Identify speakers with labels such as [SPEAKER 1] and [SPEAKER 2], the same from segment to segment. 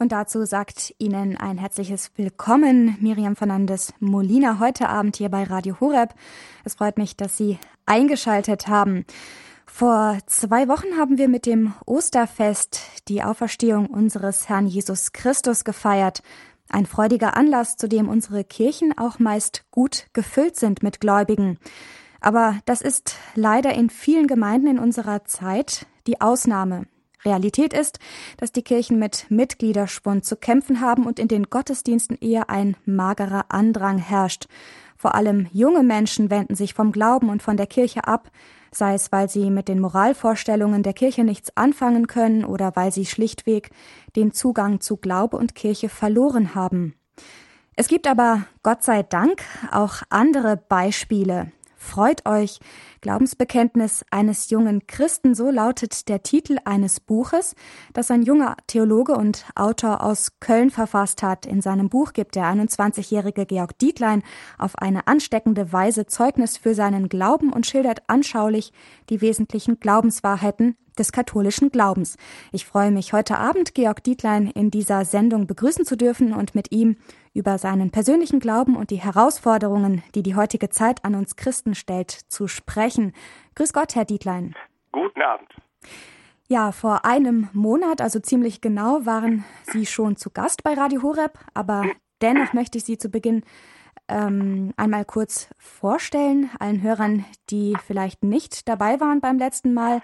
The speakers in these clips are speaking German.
[SPEAKER 1] Und dazu sagt Ihnen ein herzliches Willkommen Miriam Fernandes Molina heute Abend hier bei Radio Horeb. Es freut mich, dass Sie eingeschaltet haben. Vor zwei Wochen haben wir mit dem Osterfest die Auferstehung unseres Herrn Jesus Christus gefeiert. Ein freudiger Anlass, zu dem unsere Kirchen auch meist gut gefüllt sind mit Gläubigen. Aber das ist leider in vielen Gemeinden in unserer Zeit die Ausnahme. Realität ist, dass die Kirchen mit Mitgliederschwund zu kämpfen haben und in den Gottesdiensten eher ein magerer Andrang herrscht. Vor allem junge Menschen wenden sich vom Glauben und von der Kirche ab, sei es weil sie mit den Moralvorstellungen der Kirche nichts anfangen können oder weil sie schlichtweg den Zugang zu Glaube und Kirche verloren haben. Es gibt aber, Gott sei Dank, auch andere Beispiele. Freut euch, Glaubensbekenntnis eines jungen Christen, so lautet der Titel eines Buches, das ein junger Theologe und Autor aus Köln verfasst hat. In seinem Buch gibt der 21-jährige Georg Dietlein auf eine ansteckende Weise Zeugnis für seinen Glauben und schildert anschaulich die wesentlichen Glaubenswahrheiten des katholischen Glaubens. Ich freue mich, heute Abend Georg Dietlein in dieser Sendung begrüßen zu dürfen und mit ihm über seinen persönlichen Glauben und die Herausforderungen, die die heutige Zeit an uns Christen stellt, zu sprechen. Grüß Gott, Herr Dietlein.
[SPEAKER 2] Guten Abend.
[SPEAKER 1] Ja, vor einem Monat, also ziemlich genau, waren Sie schon zu Gast bei Radio Horeb, aber dennoch möchte ich Sie zu Beginn ähm, einmal kurz vorstellen, allen Hörern, die vielleicht nicht dabei waren beim letzten Mal.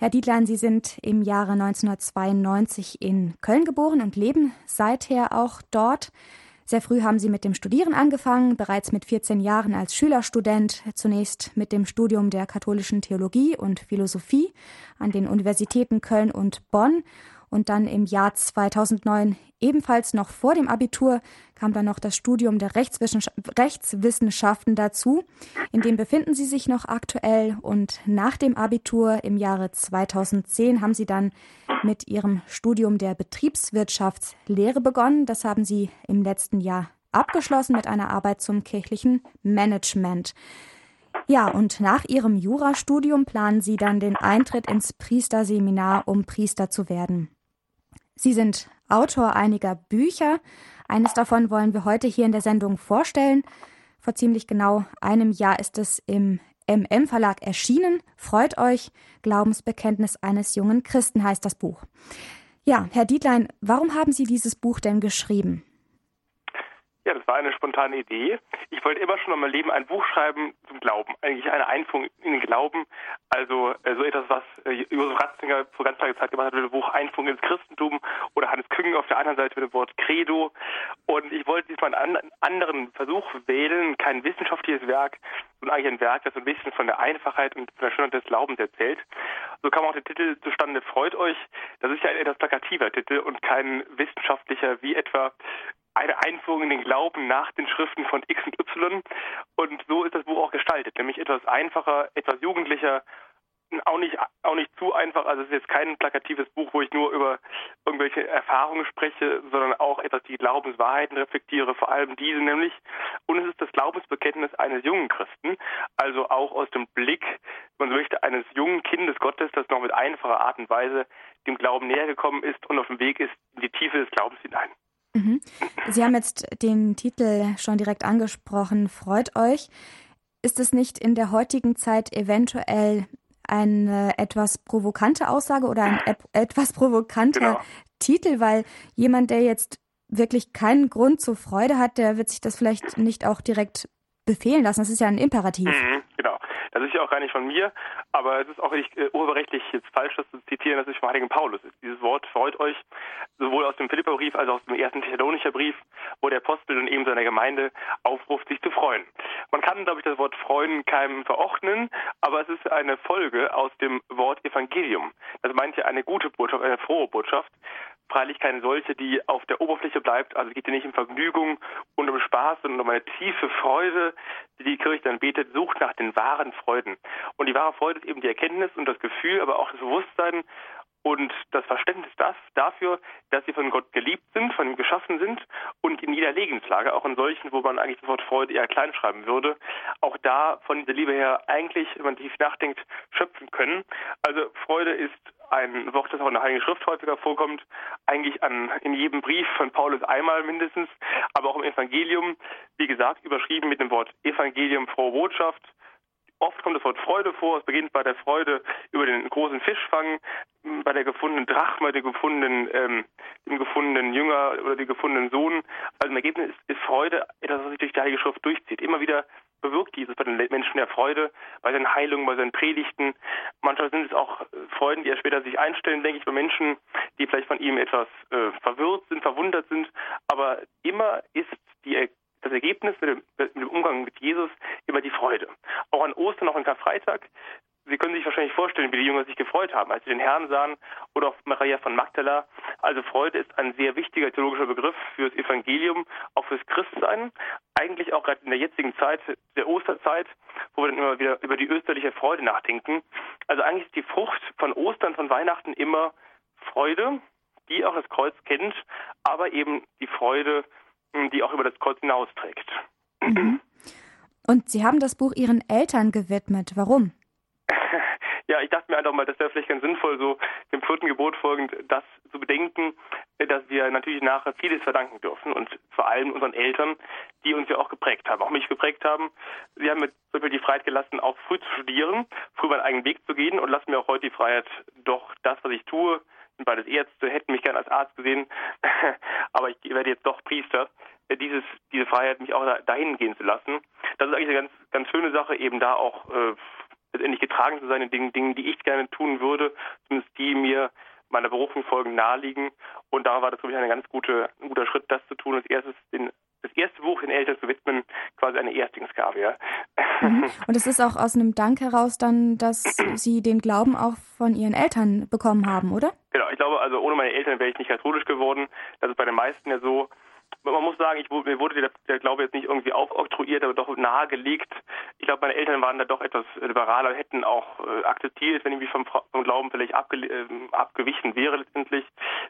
[SPEAKER 1] Herr Dietlein, Sie sind im Jahre 1992 in Köln geboren und leben seither auch dort. Sehr früh haben Sie mit dem Studieren angefangen, bereits mit 14 Jahren als Schülerstudent, zunächst mit dem Studium der katholischen Theologie und Philosophie an den Universitäten Köln und Bonn und dann im Jahr 2009 ebenfalls noch vor dem Abitur kam dann noch das Studium der Rechtswissenschaften dazu. In dem befinden Sie sich noch aktuell und nach dem Abitur im Jahre 2010 haben Sie dann mit Ihrem Studium der Betriebswirtschaftslehre begonnen. Das haben Sie im letzten Jahr abgeschlossen mit einer Arbeit zum kirchlichen Management. Ja, und nach Ihrem Jurastudium planen Sie dann den Eintritt ins Priesterseminar, um Priester zu werden. Sie sind Autor einiger Bücher. Eines davon wollen wir heute hier in der Sendung vorstellen. Vor ziemlich genau einem Jahr ist es im MM Verlag erschienen. Freut euch, Glaubensbekenntnis eines jungen Christen heißt das Buch. Ja, Herr Dietlein, warum haben Sie dieses Buch denn geschrieben?
[SPEAKER 2] Ja, das war eine spontane Idee. Ich wollte immer schon in meinem Leben ein Buch schreiben zum Glauben. Eigentlich eine Einführung in den Glauben. Also äh, so etwas, was äh, Josef Ratzinger vor ganz langer Zeit gemacht hat mit dem Buch Einführung ins Christentum oder Hannes Küngen auf der anderen Seite mit dem Wort Credo. Und ich wollte diesmal einen anderen Versuch wählen, kein wissenschaftliches Werk, sondern eigentlich ein Werk, das ein bisschen von der Einfachheit und von der Schönheit des Glaubens erzählt. So kam auch der Titel zustande, Freut euch. Das ist ja ein etwas plakativer Titel und kein wissenschaftlicher, wie etwa eine Einführung in den Glauben nach den Schriften von X und Y. Und so ist das Buch auch gestaltet, nämlich etwas einfacher, etwas jugendlicher, auch nicht, auch nicht zu einfach. Also es ist jetzt kein plakatives Buch, wo ich nur über irgendwelche Erfahrungen spreche, sondern auch etwas die Glaubenswahrheiten reflektiere, vor allem diese nämlich. Und es ist das Glaubensbekenntnis eines jungen Christen, also auch aus dem Blick, man möchte, eines jungen Kindes Gottes, das noch mit einfacher Art und Weise dem Glauben näher gekommen ist und auf dem Weg ist in die Tiefe des Glaubens hinein.
[SPEAKER 1] Mhm. Sie haben jetzt den Titel schon direkt angesprochen. Freut euch. Ist es nicht in der heutigen Zeit eventuell eine etwas provokante Aussage oder ein etwas provokanter genau. Titel, weil jemand, der jetzt wirklich keinen Grund zur Freude hat, der wird sich das vielleicht nicht auch direkt befehlen lassen. Das ist ja ein Imperativ.
[SPEAKER 2] Mhm. Das ist ja auch gar nicht von mir, aber es ist auch nicht äh, urheberrechtlich jetzt falsch, das zu zitieren, das ist vom heiligen Paulus. Dieses Wort freut euch sowohl aus dem Philipperbrief als auch aus dem ersten Thessalonischer Brief, wo der Apostel und eben seiner Gemeinde aufruft, sich zu freuen. Man kann, glaube ich, das Wort freuen keinem verordnen, aber es ist eine Folge aus dem Wort Evangelium. Das meint ja eine gute Botschaft, eine frohe Botschaft freilich keine solche, die auf der Oberfläche bleibt. Also es geht hier nicht um Vergnügung und um Spaß, sondern um eine tiefe Freude, die die Kirche dann betet, sucht nach den wahren Freuden. Und die wahre Freude ist eben die Erkenntnis und das Gefühl, aber auch das Bewusstsein und das Verständnis das, dafür, dass sie von Gott geliebt sind, von ihm geschaffen sind und in jeder Lebenslage, auch in solchen, wo man eigentlich das Wort Freude eher klein schreiben würde, auch da von dieser Liebe her eigentlich, wenn man tief nachdenkt, schöpfen können. Also Freude ist ein Wort, das auch in der Heiligen Schrift häufiger vorkommt, eigentlich an, in jedem Brief von Paulus einmal mindestens, aber auch im Evangelium, wie gesagt, überschrieben mit dem Wort Evangelium, frohe Botschaft, Oft kommt das Wort Freude vor. Es beginnt bei der Freude über den großen Fischfang, bei der gefundenen Drachme, dem gefundenen, ähm, dem gefundenen Jünger oder dem gefundenen Sohn. Also im Ergebnis ist, Freude etwas, was sich durch die Heilige Schrift durchzieht. Immer wieder bewirkt dieses bei den Menschen der Freude, bei seinen Heilungen, bei seinen Predigten. Manchmal sind es auch Freuden, die er später sich einstellen, denke ich, bei Menschen, die vielleicht von ihm etwas äh, verwirrt sind, verwundert sind. Aber immer ist die das Ergebnis mit dem, mit dem Umgang mit Jesus immer die Freude. Auch an Ostern, auch an Karfreitag. Sie können sich wahrscheinlich vorstellen, wie die Jünger sich gefreut haben, als sie den Herrn sahen oder auch Maria von Magdala. Also Freude ist ein sehr wichtiger theologischer Begriff fürs Evangelium, auch fürs Christsein. Eigentlich auch gerade in der jetzigen Zeit, der Osterzeit, wo wir dann immer wieder über die österliche Freude nachdenken. Also eigentlich ist die Frucht von Ostern, von Weihnachten immer Freude, die auch das Kreuz kennt, aber eben die Freude die auch über das Kreuz hinausträgt.
[SPEAKER 1] Mhm. Und Sie haben das Buch Ihren Eltern gewidmet. Warum?
[SPEAKER 2] Ja, ich dachte mir einfach mal, das wäre vielleicht ganz sinnvoll, so dem vierten Gebot folgend, das zu bedenken, dass wir natürlich nachher vieles verdanken dürfen und vor allem unseren Eltern, die uns ja auch geprägt haben, auch mich geprägt haben. Sie haben mir zum Beispiel die Freiheit gelassen, auch früh zu studieren, früh meinen eigenen Weg zu gehen und lassen mir auch heute die Freiheit, doch das, was ich tue, beides Ärzte, hätten mich gern als Arzt gesehen, aber ich werde jetzt doch Priester. Äh, dieses, diese Freiheit, mich auch dahin gehen zu lassen, das ist eigentlich eine ganz, ganz schöne Sache, eben da auch äh, letztendlich getragen zu sein in den Dingen, die ich gerne tun würde, zumindest die mir meiner Berufung folgen naheliegen. Und da war das, glaube ich, ein ganz gute, ein guter Schritt, das zu tun. Als erstes den das erste Buch den Eltern zu widmen, quasi eine Erstlingsgabe. Ja.
[SPEAKER 1] Mhm. Und es ist auch aus einem Dank heraus dann, dass Sie den Glauben auch von Ihren Eltern bekommen haben, oder?
[SPEAKER 2] Genau, ich glaube, also ohne meine Eltern wäre ich nicht katholisch geworden. Das ist bei den meisten ja so, man muss sagen, ich, mir wurde der, der, Glaube jetzt nicht irgendwie aufoktroyiert, aber doch nahegelegt. Ich glaube, meine Eltern waren da doch etwas liberaler, hätten auch äh, akzeptiert, wenn ich mich vom, vom Glauben vielleicht abge, äh, abgewichen wäre letztendlich.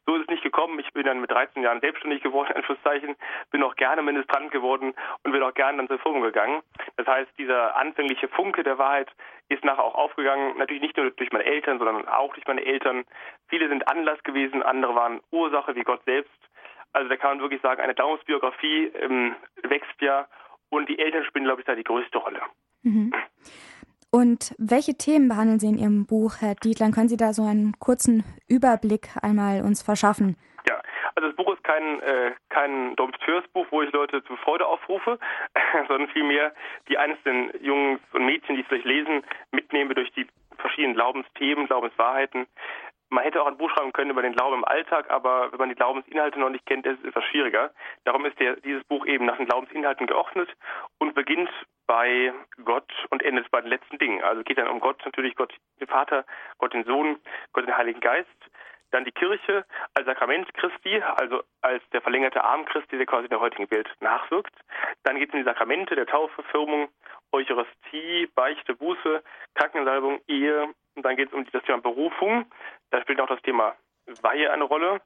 [SPEAKER 2] So ist es nicht gekommen. Ich bin dann mit 13 Jahren selbstständig geworden, Anführungszeichen, bin auch gerne Ministrant geworden und bin auch gerne dann zur Firma gegangen. Das heißt, dieser anfängliche Funke der Wahrheit ist nachher auch aufgegangen, natürlich nicht nur durch meine Eltern, sondern auch durch meine Eltern. Viele sind Anlass gewesen, andere waren Ursache, wie Gott selbst. Also da kann man wirklich sagen, eine Glaubensbiografie ähm, wächst ja und die Eltern spielen, glaube ich, da die größte Rolle.
[SPEAKER 1] Mhm. Und welche Themen behandeln Sie in Ihrem Buch, Herr Dietlein? Können Sie da so einen kurzen Überblick einmal uns verschaffen?
[SPEAKER 2] Ja, also das Buch ist kein, äh, kein Dompteursbuch, wo ich Leute zur Freude aufrufe, sondern vielmehr die einzelnen Jungs und Mädchen, die es vielleicht lesen, mitnehme durch die verschiedenen Glaubensthemen, Glaubenswahrheiten, man hätte auch ein Buch schreiben können über den Glauben im Alltag, aber wenn man die Glaubensinhalte noch nicht kennt, ist es etwas schwieriger. Darum ist der, dieses Buch eben nach den Glaubensinhalten geordnet und beginnt bei Gott und endet bei den letzten Dingen. Also geht dann um Gott, natürlich Gott den Vater, Gott den Sohn, Gott den Heiligen Geist. Dann die Kirche als Sakrament Christi, also als der verlängerte Arm Christi, der quasi in der heutigen Welt nachwirkt. Dann geht es in die Sakramente der Taufe, Firmung, Eucharistie, Beichte, Buße, Krankensalbung, Ehe. Und dann geht es um das Thema Berufung. Da spielt auch das Thema Weihe eine Rolle.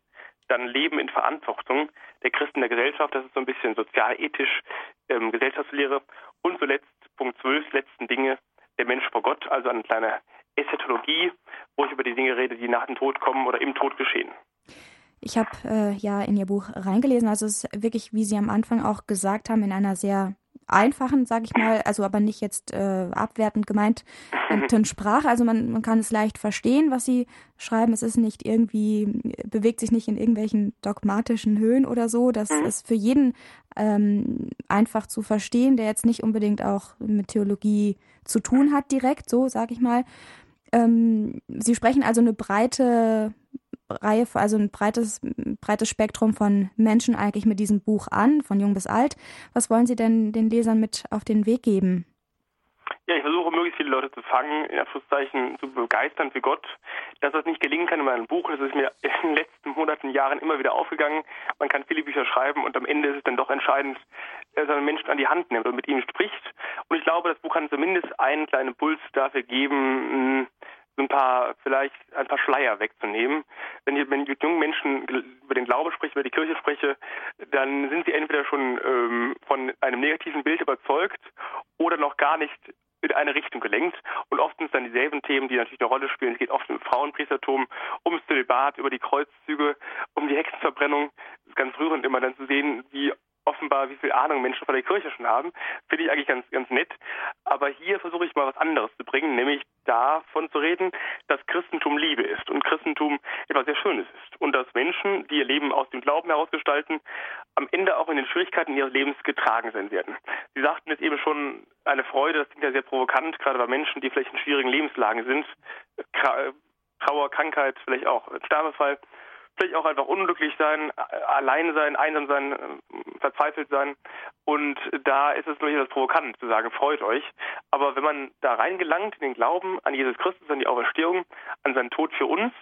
[SPEAKER 2] Dann Leben in Verantwortung der Christen der Gesellschaft. Das ist so ein bisschen sozialethisch, ähm, Gesellschaftslehre. Und zuletzt Punkt 12, letzten Dinge, der Mensch vor Gott, also eine kleine Eschatologie, wo ich über die Dinge rede, die nach dem Tod kommen oder im Tod geschehen.
[SPEAKER 1] Ich habe äh, ja in Ihr Buch reingelesen, also es ist wirklich, wie Sie am Anfang auch gesagt haben, in einer sehr einfachen, sage ich mal, also aber nicht jetzt äh, abwertend gemeint, mhm. Sprache. Also man, man kann es leicht verstehen, was sie schreiben. Es ist nicht irgendwie, bewegt sich nicht in irgendwelchen dogmatischen Höhen oder so. Das mhm. ist für jeden ähm, einfach zu verstehen, der jetzt nicht unbedingt auch mit Theologie zu tun hat, direkt, so sage ich mal. Ähm, sie sprechen also eine breite Reihe, also ein breites, breites Spektrum von Menschen eigentlich mit diesem Buch an, von jung bis alt. Was wollen Sie denn den Lesern mit auf den Weg geben?
[SPEAKER 2] Ja, ich versuche möglichst viele Leute zu fangen, in Anführungszeichen zu begeistern für Gott. Dass das nicht gelingen kann in meinem Buch, das ist mir in den letzten Monaten, Jahren immer wieder aufgegangen. Man kann viele Bücher schreiben und am Ende ist es dann doch entscheidend, dass man Menschen an die Hand nimmt und mit ihnen spricht. Und ich glaube, das Buch kann zumindest einen kleinen Puls dafür geben, so ein paar, vielleicht ein paar Schleier wegzunehmen. Wenn ich, mit jungen Menschen über den Glaube spreche, über die Kirche spreche, dann sind sie entweder schon ähm, von einem negativen Bild überzeugt oder noch gar nicht in eine Richtung gelenkt. Und oft sind es dann dieselben Themen, die natürlich eine Rolle spielen. Es geht oft um Frauenpriestertum, ums Zölibat, über die Kreuzzüge, um die Hexenverbrennung. Es ist ganz rührend immer dann zu sehen, wie offenbar, wie viel Ahnung Menschen von der Kirche schon haben. Finde ich eigentlich ganz, ganz nett. Aber hier versuche ich mal was anderes zu bringen, nämlich davon zu reden, dass Christentum Liebe ist und Christentum etwas sehr Schönes ist. Und dass Menschen, die ihr Leben aus dem Glauben heraus gestalten, am Ende auch in den Schwierigkeiten ihres Lebens getragen sein werden. Sie sagten jetzt eben schon, eine Freude, das klingt ja sehr provokant, gerade bei Menschen, die vielleicht in schwierigen Lebenslagen sind. Trauer, Krankheit, vielleicht auch Sterbefall vielleicht auch einfach unglücklich sein, allein sein, einsam sein, äh, verzweifelt sein. Und da ist es durchaus provokant zu sagen, freut euch. Aber wenn man da reingelangt in den Glauben an Jesus Christus, an die Auferstehung, an seinen Tod für uns,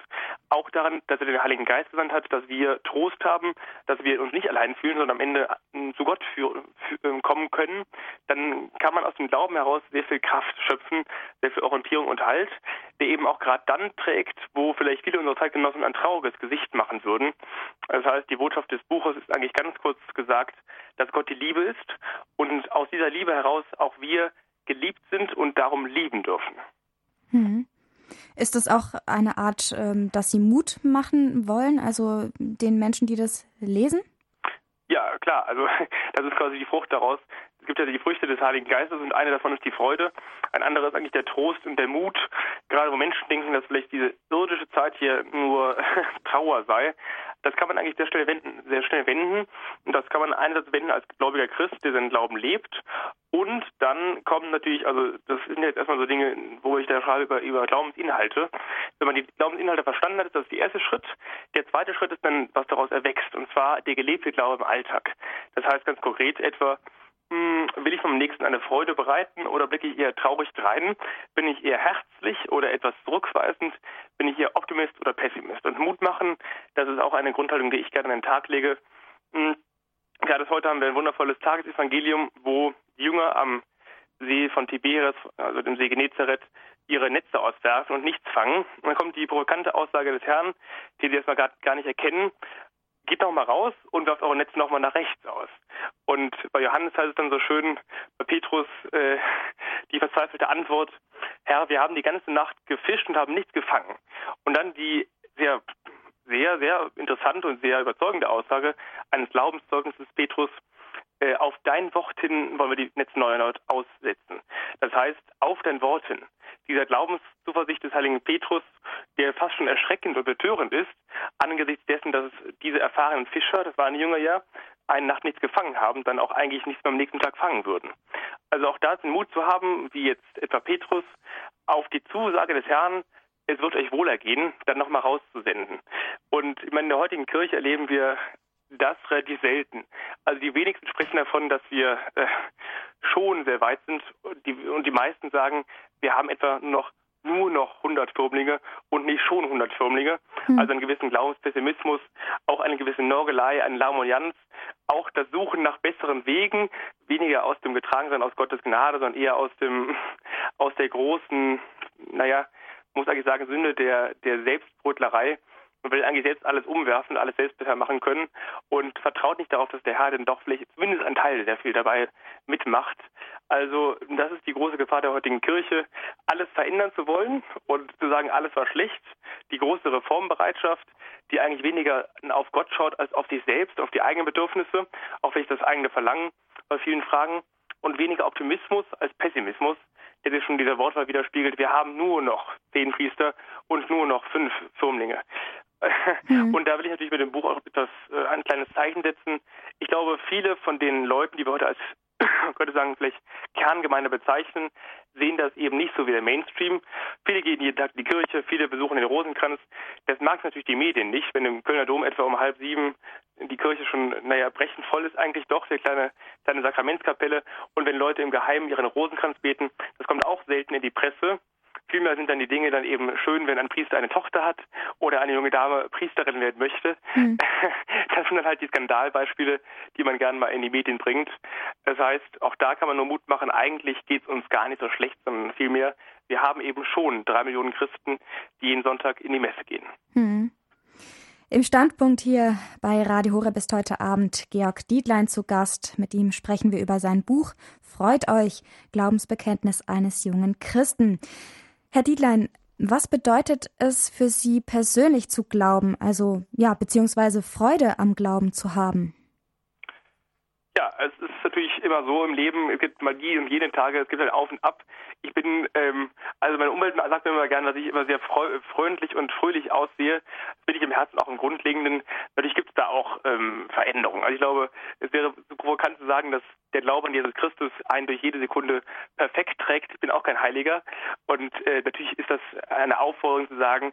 [SPEAKER 2] auch daran, dass er den Heiligen Geist gesandt hat, dass wir Trost haben, dass wir uns nicht allein fühlen, sondern am Ende äh, zu Gott für, für, ähm, kommen können, dann kann man aus dem Glauben heraus sehr viel Kraft schöpfen, sehr viel Orientierung und Halt, der eben auch gerade dann trägt, wo vielleicht viele unserer Zeitgenossen ein trauriges Gesicht machen würden. Das heißt, die Botschaft des Buches ist eigentlich ganz kurz gesagt, dass Gott die Liebe ist und aus dieser Liebe heraus auch wir geliebt sind und darum lieben dürfen.
[SPEAKER 1] Hm. Ist das auch eine Art, ähm, dass Sie Mut machen wollen, also den Menschen, die das lesen?
[SPEAKER 2] Ja, klar. Also das ist quasi die Frucht daraus. Es gibt ja die Früchte des Heiligen Geistes und eine davon ist die Freude. Ein anderer ist eigentlich der Trost und der Mut. Gerade wo Menschen denken, dass vielleicht diese irdische Zeit hier nur Trauer sei, das kann man eigentlich sehr schnell wenden, sehr schnell wenden. Und das kann man einerseits wenden als gläubiger Christ, der seinen Glauben lebt. Und dann kommen natürlich, also das sind jetzt erstmal so Dinge, wo ich da schreibe über, über Glaubensinhalte. Wenn man die Glaubensinhalte verstanden hat, ist das der erste Schritt. Der zweite Schritt ist dann, was daraus erwächst, und zwar der gelebte Glaube im Alltag. Das heißt ganz konkret etwa, will ich vom Nächsten eine Freude bereiten oder blicke ich eher traurig drein? Bin ich eher herzlich oder etwas zurückweisend? Bin ich eher Optimist oder Pessimist? Und Mut machen, das ist auch eine Grundhaltung, die ich gerne an den Tag lege. Hm, gerade heute haben wir ein wundervolles Tagesevangelium, wo die Jünger am See von Tiberias, also dem See Genezareth, ihre Netze auswerfen und nichts fangen. Und dann kommt die provokante Aussage des Herrn, die sie erstmal gar nicht erkennen geht noch mal raus und werft eure Netze noch mal nach rechts aus. Und bei Johannes heißt es dann so schön, bei Petrus äh, die verzweifelte Antwort, Herr, wir haben die ganze Nacht gefischt und haben nichts gefangen. Und dann die sehr, sehr, sehr interessante und sehr überzeugende Aussage eines Glaubenszeugnisses Petrus, äh, auf dein Wort hin wollen wir die Netze neu erneut aussetzen. Das heißt, auf dein Wort hin. Dieser Glaubenszuversicht des heiligen Petrus, der fast schon erschreckend und betörend ist, angesichts dessen, dass diese erfahrenen Fischer, das waren Jünger ja, eine Nacht nichts gefangen haben, dann auch eigentlich nichts mehr am nächsten Tag fangen würden. Also auch da den Mut zu haben, wie jetzt etwa Petrus, auf die Zusage des Herrn, es wird euch wohlergehen, dann nochmal rauszusenden. Und ich meine, in der heutigen Kirche erleben wir das relativ selten. Also die wenigsten sprechen davon, dass wir äh, schon sehr weit sind und die, und die meisten sagen, wir haben etwa noch nur noch 100 Firmlinge und nicht schon 100 Firmlinge. Hm. Also einen gewissen Glaubenspessimismus, auch eine gewisse Norgelei, eine Lamoyanz, auch das Suchen nach besseren Wegen, weniger aus dem Getragensein aus Gottes Gnade, sondern eher aus dem, aus der großen, naja, muss eigentlich sagen, Sünde der, der Selbstbrötlerei. Man will eigentlich selbst alles umwerfen, alles selbst besser machen können und vertraut nicht darauf, dass der Herr denn doch vielleicht zumindest ein Teil sehr viel dabei mitmacht. Also das ist die große Gefahr der heutigen Kirche, alles verändern zu wollen und zu sagen, alles war schlecht. Die große Reformbereitschaft, die eigentlich weniger auf Gott schaut als auf sich selbst, auf die eigenen Bedürfnisse, auf vielleicht das eigene Verlangen bei vielen Fragen und weniger Optimismus als Pessimismus, der sich schon dieser Wortwahl widerspiegelt. Wir haben nur noch zehn Priester und nur noch fünf Firmlinge. Mhm. Und da will ich natürlich mit dem Buch auch etwas, äh, ein kleines Zeichen setzen. Ich glaube, viele von den Leuten, die wir heute als, könnte sagen, vielleicht Kerngemeinde bezeichnen, sehen das eben nicht so wie der Mainstream. Viele gehen jeden Tag in die Kirche, viele besuchen den Rosenkranz. Das mag natürlich die Medien nicht, wenn im Kölner Dom etwa um halb sieben die Kirche schon, naja, brechend voll ist eigentlich doch, der kleine, kleine Sakramentskapelle. Und wenn Leute im Geheimen ihren Rosenkranz beten, das kommt auch selten in die Presse. Vielmehr sind dann die Dinge dann eben schön, wenn ein Priester eine Tochter hat oder eine junge Dame Priesterin werden möchte. Mhm. Das sind dann halt die Skandalbeispiele, die man gerne mal in die Medien bringt. Das heißt, auch da kann man nur Mut machen, eigentlich geht es uns gar nicht so schlecht, sondern vielmehr wir haben eben schon drei Millionen Christen, die jeden Sonntag in die Messe gehen.
[SPEAKER 1] Hm. Im Standpunkt hier bei Radio Horeb ist heute Abend Georg Dietlein zu Gast. Mit ihm sprechen wir über sein Buch Freut euch, Glaubensbekenntnis eines jungen Christen. Herr Dietlein, was bedeutet es für Sie persönlich zu glauben, also ja, beziehungsweise Freude am Glauben zu haben?
[SPEAKER 2] Ja, es ist natürlich immer so im Leben, es gibt Magie und jeden Tage, es gibt ein Auf und Ab. Ich bin, ähm, also meine Umwelt sagt mir immer gerne, dass ich immer sehr freundlich und fröhlich aussehe. Das bin ich im Herzen auch im Grundlegenden. Natürlich gibt es da auch ähm, Veränderungen. Also ich glaube, es wäre provokant zu sagen, dass der Glaube an Jesus Christus einen durch jede Sekunde perfekt trägt. Ich bin auch kein Heiliger. Und äh, natürlich ist das eine Aufforderung zu sagen,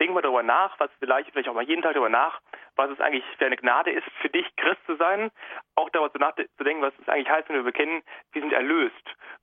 [SPEAKER 2] denk mal darüber nach, was vielleicht, vielleicht auch mal jeden Tag darüber nach, was es eigentlich für eine Gnade ist, für dich Christ zu sein. Auch darüber zu nachzudenken, was es eigentlich heißt, wenn wir bekennen, wir sind erlöst.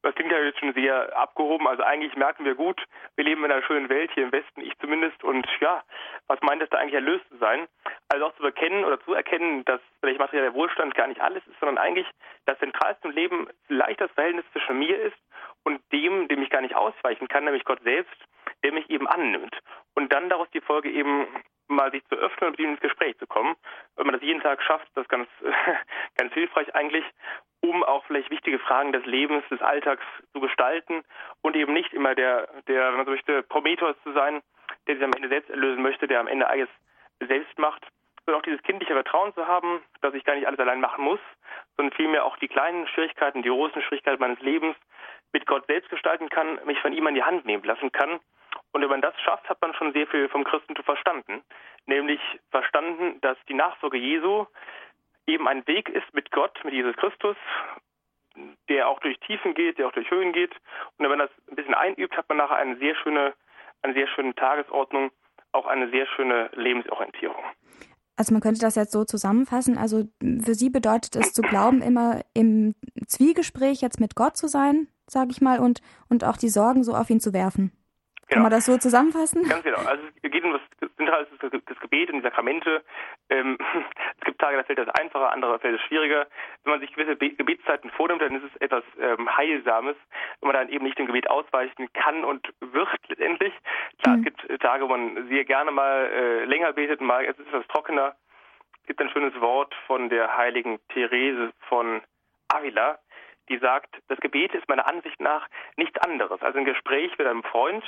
[SPEAKER 2] Das klingt ja jetzt schon sehr abgehoben. Also eigentlich merken wir gut, wir leben in einer schönen Welt hier im Westen, ich zumindest. Und ja, was meint es da eigentlich erlöst zu sein? Also auch zu bekennen oder zu erkennen, dass vielleicht materieller Wohlstand gar nicht alles ist, sondern eigentlich das Zentralste im Leben vielleicht das Verhältnis zwischen mir ist und dem, dem ich gar nicht ausweichen kann, nämlich Gott selbst, der mich eben annimmt. Und dann daraus die Folge eben mal sich zu öffnen und mit ihm ins Gespräch zu kommen. Wenn man das jeden Tag schafft, ist das ganz, ganz hilfreich eigentlich, um auch vielleicht wichtige Fragen des Lebens, des Alltags zu gestalten und eben nicht immer der, der, wenn man so möchte, Prometheus zu sein, der sich am Ende selbst erlösen möchte, der am Ende alles selbst macht, sondern auch dieses kindliche Vertrauen zu haben, dass ich gar nicht alles allein machen muss, sondern vielmehr auch die kleinen Schwierigkeiten, die großen Schwierigkeiten meines Lebens mit Gott selbst gestalten kann, mich von ihm an die Hand nehmen lassen kann und wenn man das schafft, hat man schon sehr viel vom Christentum verstanden. Nämlich verstanden, dass die Nachfolge Jesu eben ein Weg ist mit Gott, mit Jesus Christus, der auch durch Tiefen geht, der auch durch Höhen geht. Und wenn man das ein bisschen einübt, hat man nachher eine sehr schöne, eine sehr schöne Tagesordnung, auch eine sehr schöne Lebensorientierung.
[SPEAKER 1] Also man könnte das jetzt so zusammenfassen. Also für Sie bedeutet es zu glauben, immer im Zwiegespräch jetzt mit Gott zu sein, sage ich mal, und, und auch die Sorgen so auf ihn zu werfen. Genau. Kann man das so zusammenfassen?
[SPEAKER 2] Ganz genau. Also es geht um das Zentrale ist das Gebet und die Sakramente. Ähm, es gibt Tage, da fällt das einfacher, andere fällt es schwieriger. Wenn man sich gewisse Be Gebetszeiten vornimmt, dann ist es etwas ähm, Heilsames, wenn man dann eben nicht dem Gebet ausweichen kann und wird letztendlich. Klar, mhm. es gibt Tage, wo man sehr gerne mal äh, länger betet, mal es ist etwas trockener. Es gibt ein schönes Wort von der heiligen Therese von Avila, die sagt, das Gebet ist meiner Ansicht nach nichts anderes als ein Gespräch mit einem Freund,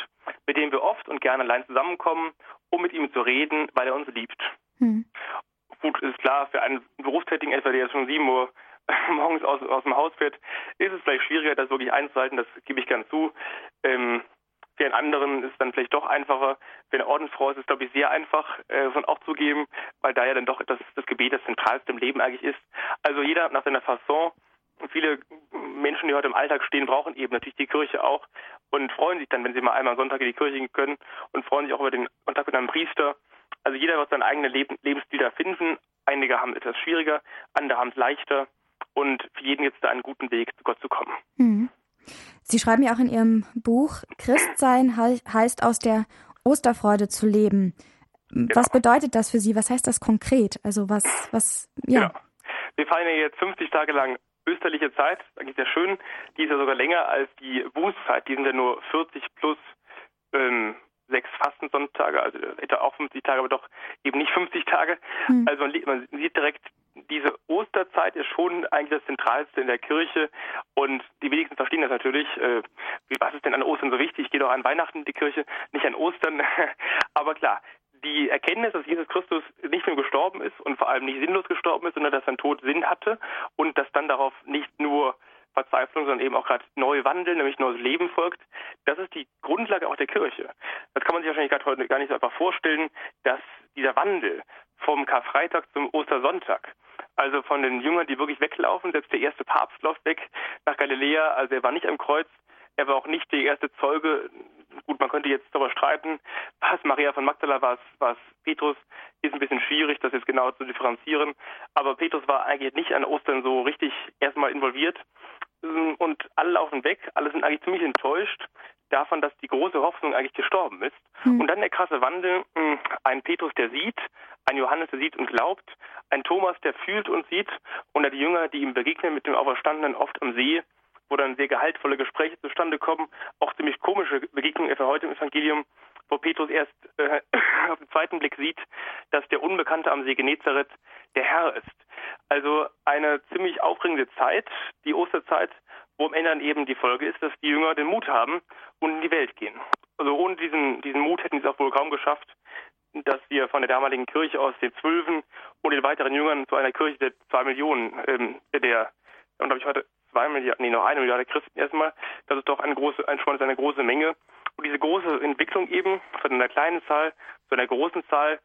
[SPEAKER 2] mit dem wir oft und gerne allein zusammenkommen, um mit ihm zu reden, weil er uns liebt. Hm. Gut, ist klar, für einen Berufstätigen etwa, der jetzt schon sieben Uhr morgens aus, aus dem Haus fährt, ist es vielleicht schwieriger, das wirklich einzuhalten, das gebe ich gern zu. Ähm, für einen anderen ist es dann vielleicht doch einfacher. Für eine Ordensfrau ist es, glaube ich, sehr einfach, äh, von auch zugeben, weil da ja dann doch das, das Gebet das Zentralste im Leben eigentlich ist. Also jeder nach seiner Fasson viele Menschen, die heute im Alltag stehen, brauchen eben natürlich die Kirche auch und freuen sich dann, wenn sie mal einmal am Sonntag in die Kirche gehen können und freuen sich auch über den Kontakt mit einem Priester. Also jeder wird seinen eigenen Leben, Lebensstil da finden. Einige haben es etwas schwieriger, andere haben es leichter und für jeden jetzt da einen guten Weg, zu Gott zu kommen.
[SPEAKER 1] Mhm. Sie schreiben ja auch in Ihrem Buch, Christsein heißt aus der Osterfreude zu leben. Genau. Was bedeutet das für Sie? Was heißt das konkret? Also was, was, ja. Genau.
[SPEAKER 2] Wir feiern ja jetzt 50 Tage lang österliche Zeit, eigentlich sehr schön, die ist ja sogar länger als die Bußzeit. Die sind ja nur 40 plus ähm, sechs Fastensonntage, also etwa auch 50 Tage, aber doch eben nicht 50 Tage. Mhm. Also man, man, sieht direkt, diese Osterzeit ist schon eigentlich das Zentralste in der Kirche und die wenigsten verstehen das natürlich. Äh, was ist denn an Ostern so wichtig? Ich gehe doch an Weihnachten in die Kirche, nicht an Ostern. aber klar, die Erkenntnis, dass Jesus Christus nicht nur gestorben ist und vor allem nicht sinnlos gestorben ist, sondern dass sein Tod Sinn hatte und dass dann darauf nicht nur Verzweiflung, sondern eben auch gerade neue Wandel, nämlich neues Leben folgt. Das ist die Grundlage auch der Kirche. Das kann man sich wahrscheinlich gerade heute gar nicht so einfach vorstellen, dass dieser Wandel vom Karfreitag zum Ostersonntag, also von den Jüngern, die wirklich weglaufen, selbst der erste Papst läuft weg nach Galiläa, also er war nicht am Kreuz, er war auch nicht der erste Zeuge Gut, man könnte jetzt darüber streiten, was Maria von Magdala war, was Petrus, ist ein bisschen schwierig, das jetzt genau zu differenzieren. Aber Petrus war eigentlich nicht an Ostern so richtig erstmal involviert. Und alle laufen weg, alle sind eigentlich ziemlich enttäuscht davon, dass die große Hoffnung eigentlich gestorben ist. Mhm. Und dann der krasse Wandel, hm, ein Petrus, der sieht, ein Johannes, der sieht und glaubt, ein Thomas, der fühlt und sieht, und die Jünger, die ihm begegnen mit dem Auferstandenen oft am See, wo dann sehr gehaltvolle Gespräche zustande kommen, auch ziemlich komische Begegnungen, etwa heute im Evangelium, wo Petrus erst äh, auf den zweiten Blick sieht, dass der Unbekannte am See Genezareth der Herr ist. Also eine ziemlich aufregende Zeit, die Osterzeit, wo am Ende dann eben die Folge ist, dass die Jünger den Mut haben und in die Welt gehen. Also ohne diesen, diesen Mut hätten sie es auch wohl kaum geschafft, dass wir von der damaligen Kirche aus den Zwölfen und den weiteren Jüngern zu einer Kirche der zwei Millionen, ähm, der, und glaube ich heute zwei Milliarden, nee, noch eine Milliarde Christen erstmal, das ist doch eine große, ein, schon eine große Menge. Und diese große Entwicklung eben von einer kleinen Zahl zu einer großen Zahl,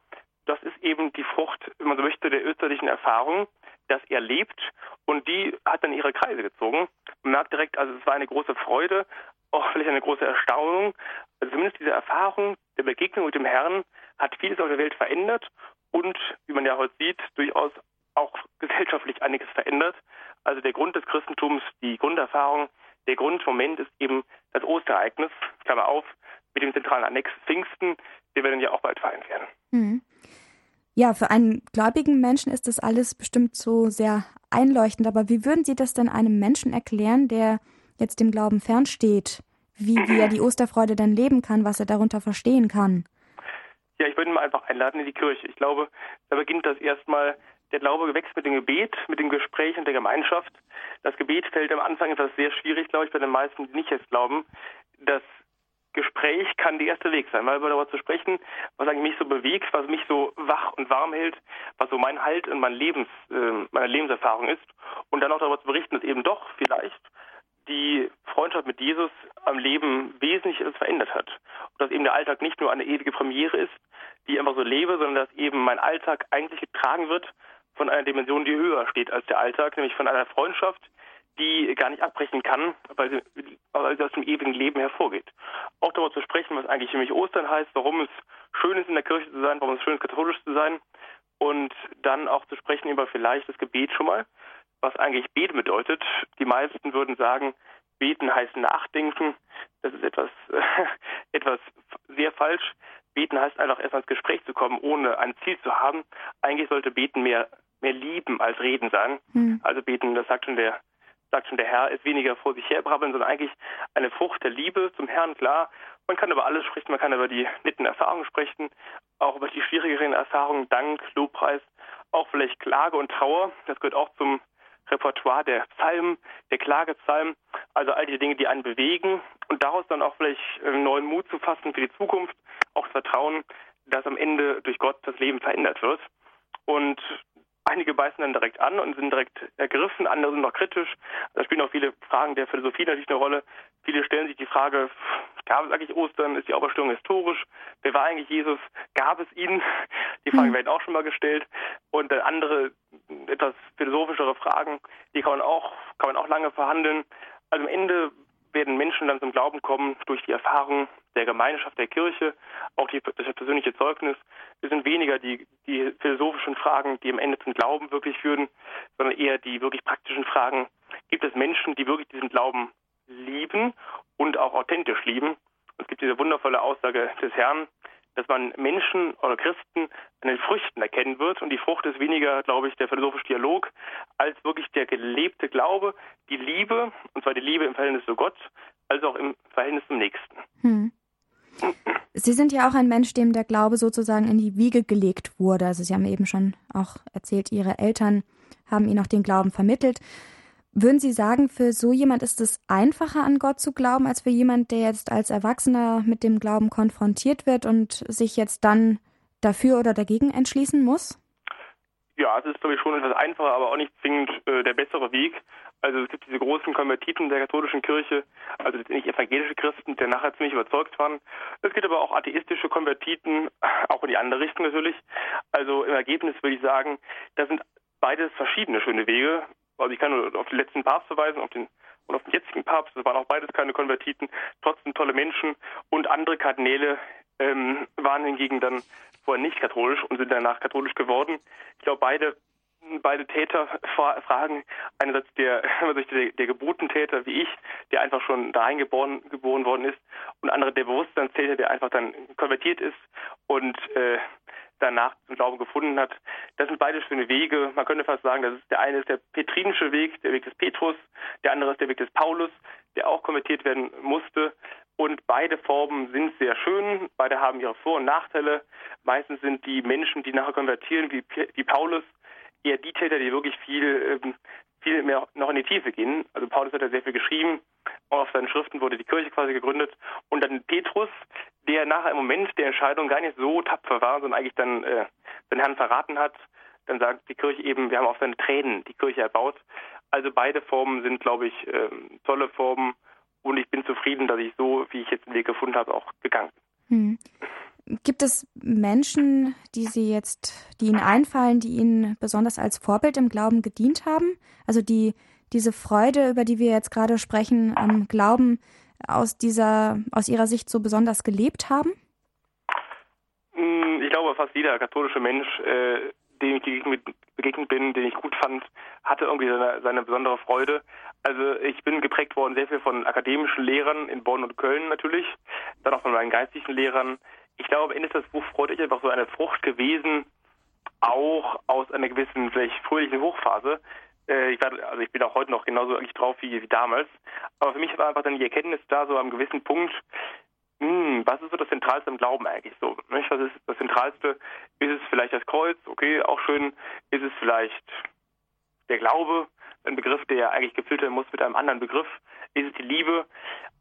[SPEAKER 2] das ist eben die Frucht, wenn man so möchte, der österlichen Erfahrung, dass er lebt und die hat dann ihre Kreise gezogen. Man merkt direkt, also es war eine große Freude, auch vielleicht eine große Erstaunung. Also zumindest diese Erfahrung der Begegnung mit dem Herrn hat vieles auf der Welt verändert und, wie man ja heute sieht, durchaus auch gesellschaftlich einiges verändert. Also der Grund des Christentums, die Grunderfahrung, der Grundmoment ist eben das Osterereignis, Klammer auf, mit dem zentralen Annex Pfingsten, den wir dann ja auch bald feiern werden. Mhm.
[SPEAKER 1] Ja, für einen gläubigen Menschen ist das alles bestimmt so sehr einleuchtend. Aber wie würden Sie das denn einem Menschen erklären, der jetzt dem Glauben fernsteht? Wie, wie er die Osterfreude dann leben kann, was er darunter verstehen kann?
[SPEAKER 2] Ja, ich würde ihn mal einfach einladen in die Kirche. Ich glaube, da beginnt das erstmal, der Glaube wächst mit dem Gebet, mit dem Gespräch und der Gemeinschaft. Das Gebet fällt am Anfang etwas sehr schwierig, glaube ich, bei den meisten, die nicht jetzt glauben. Das Gespräch kann der erste Weg sein, weil über darüber zu sprechen, was eigentlich mich so bewegt, was mich so wach und warm hält, was so mein Halt und mein Lebens, äh, meine Lebenserfahrung ist. Und dann auch darüber zu berichten, dass eben doch vielleicht die Freundschaft mit Jesus am Leben wesentlich etwas verändert hat. Und dass eben der Alltag nicht nur eine ewige Premiere ist, die ich einfach so lebe, sondern dass eben mein Alltag eigentlich getragen wird von einer Dimension, die höher steht als der Alltag, nämlich von einer Freundschaft, die gar nicht abbrechen kann, weil sie, weil sie aus dem ewigen Leben hervorgeht. Auch darüber zu sprechen, was eigentlich für mich Ostern heißt, warum es schön ist, in der Kirche zu sein, warum es schön ist, katholisch zu sein. Und dann auch zu sprechen über vielleicht das Gebet schon mal, was eigentlich Beten bedeutet. Die meisten würden sagen, Beten heißt Nachdenken. Das ist etwas, äh, etwas sehr falsch. Beten heißt einfach erst ins Gespräch zu kommen, ohne ein Ziel zu haben. Eigentlich sollte Beten mehr, mehr lieben als reden sein. Hm. Also Beten, das sagt schon der, sagt schon der Herr, ist weniger vor sich herbrabbeln, sondern eigentlich eine Frucht der Liebe zum Herrn, klar. Man kann über alles sprechen, man kann über die netten Erfahrungen sprechen, auch über die schwierigeren Erfahrungen, Dank, Lobpreis, auch vielleicht Klage und Trauer. Das gehört auch zum Repertoire der Psalmen, der Klagepsalmen, also all die Dinge, die einen bewegen und daraus dann auch vielleicht neuen Mut zu fassen für die Zukunft, auch das Vertrauen, dass am Ende durch Gott das Leben verändert wird. Und einige beißen dann direkt an und sind direkt ergriffen, andere sind noch kritisch. Da spielen auch viele Fragen der Philosophie natürlich eine Rolle. Viele stellen sich die Frage, gab es eigentlich Ostern? Ist die Auferstehung historisch? Wer war eigentlich Jesus? Gab es ihn? Die Frage mhm. werden auch schon mal gestellt. Und andere etwas philosophischere Fragen, die kann man auch, kann man auch lange verhandeln. Also am Ende werden Menschen dann zum Glauben kommen durch die Erfahrung der Gemeinschaft der Kirche, auch die, das persönliche Zeugnis. Es sind weniger die, die philosophischen Fragen, die am Ende zum Glauben wirklich führen, sondern eher die wirklich praktischen Fragen. Gibt es Menschen, die wirklich diesen Glauben lieben und auch authentisch lieben? Es gibt diese wundervolle Aussage des Herrn, dass man Menschen oder Christen an den Früchten erkennen wird. Und die Frucht ist weniger, glaube ich, der philosophische Dialog, als wirklich der gelebte Glaube, die Liebe, und zwar die Liebe im Verhältnis zu Gott, als auch im Verhältnis zum Nächsten. Hm.
[SPEAKER 1] Sie sind ja auch ein Mensch, dem der Glaube sozusagen in die Wiege gelegt wurde. Also Sie haben eben schon auch erzählt, Ihre Eltern haben Ihnen auch den Glauben vermittelt. Würden Sie sagen, für so jemand ist es einfacher an Gott zu glauben, als für jemand, der jetzt als Erwachsener mit dem Glauben konfrontiert wird und sich jetzt dann dafür oder dagegen entschließen muss?
[SPEAKER 2] Ja, es ist, glaube ich, schon etwas einfacher, aber auch nicht zwingend äh, der bessere Weg. Also es gibt diese großen Konvertiten der katholischen Kirche, also nicht evangelische Christen, die nachher ziemlich überzeugt waren. Es gibt aber auch atheistische Konvertiten, auch in die andere Richtung natürlich. Also im Ergebnis würde ich sagen, das sind beides verschiedene schöne Wege. Also ich kann nur auf den letzten Papst verweisen, auf den und auf den jetzigen Papst. Das waren auch beides keine Konvertiten, trotzdem tolle Menschen. Und andere Kardinäle ähm, waren hingegen dann vorher nicht katholisch und sind danach katholisch geworden. Ich glaube, beide beide Täter fragen einerseits der, der, der Geburtentäter wie ich, der einfach schon dahin geboren, geboren worden ist, und andere der Bewusstseinstäter, der einfach dann konvertiert ist und äh, danach zum Glauben gefunden hat. Das sind beide schöne Wege. Man könnte fast sagen, das ist der eine ist der petrinische Weg, der Weg des Petrus, der andere ist der Weg des Paulus, der auch konvertiert werden musste. Und beide Formen sind sehr schön, beide haben ihre Vor- und Nachteile. Meistens sind die Menschen, die nachher konvertieren, wie, wie Paulus, eher die Täter, die wirklich viel, ähm, viel mehr noch in die Tiefe gehen. Also Paulus hat ja sehr viel geschrieben, auf seinen Schriften wurde die Kirche quasi gegründet. Und dann Petrus, der nachher im Moment der Entscheidung gar nicht so tapfer war, sondern eigentlich dann äh, den Herrn verraten hat. Dann sagt die Kirche eben, wir haben auf seine Tränen die Kirche erbaut. Also beide Formen sind, glaube ich, äh, tolle Formen. Und ich bin zufrieden, dass ich so, wie ich jetzt den Weg gefunden habe, auch gegangen bin.
[SPEAKER 1] Hm. Gibt es Menschen, die Sie jetzt, die Ihnen einfallen, die Ihnen besonders als Vorbild im Glauben gedient haben? Also die diese Freude, über die wir jetzt gerade sprechen, am Glauben aus dieser, aus Ihrer Sicht so besonders gelebt haben?
[SPEAKER 2] Hm, ich glaube, fast jeder katholische Mensch, äh, dem ich begegnet bin, den ich gut fand, hatte irgendwie seine, seine besondere Freude. Also ich bin geprägt worden sehr viel von akademischen Lehrern in Bonn und Köln natürlich, dann auch von meinen geistlichen Lehrern. Ich glaube, am Ende ist das Buch Freude ich einfach so eine Frucht gewesen, auch aus einer gewissen, vielleicht fröhlichen Hochphase, äh, ich, war, also ich bin auch heute noch genauso eigentlich drauf wie, wie damals. Aber für mich war einfach dann die Erkenntnis da, so am gewissen Punkt, hm, was ist so das Zentralste im Glauben eigentlich so? Nicht? Was ist das Zentralste? Ist es vielleicht das Kreuz? Okay, auch schön. Ist es vielleicht der Glaube? Ein Begriff, der eigentlich gefüllt werden muss mit einem anderen Begriff. Ist es die Liebe?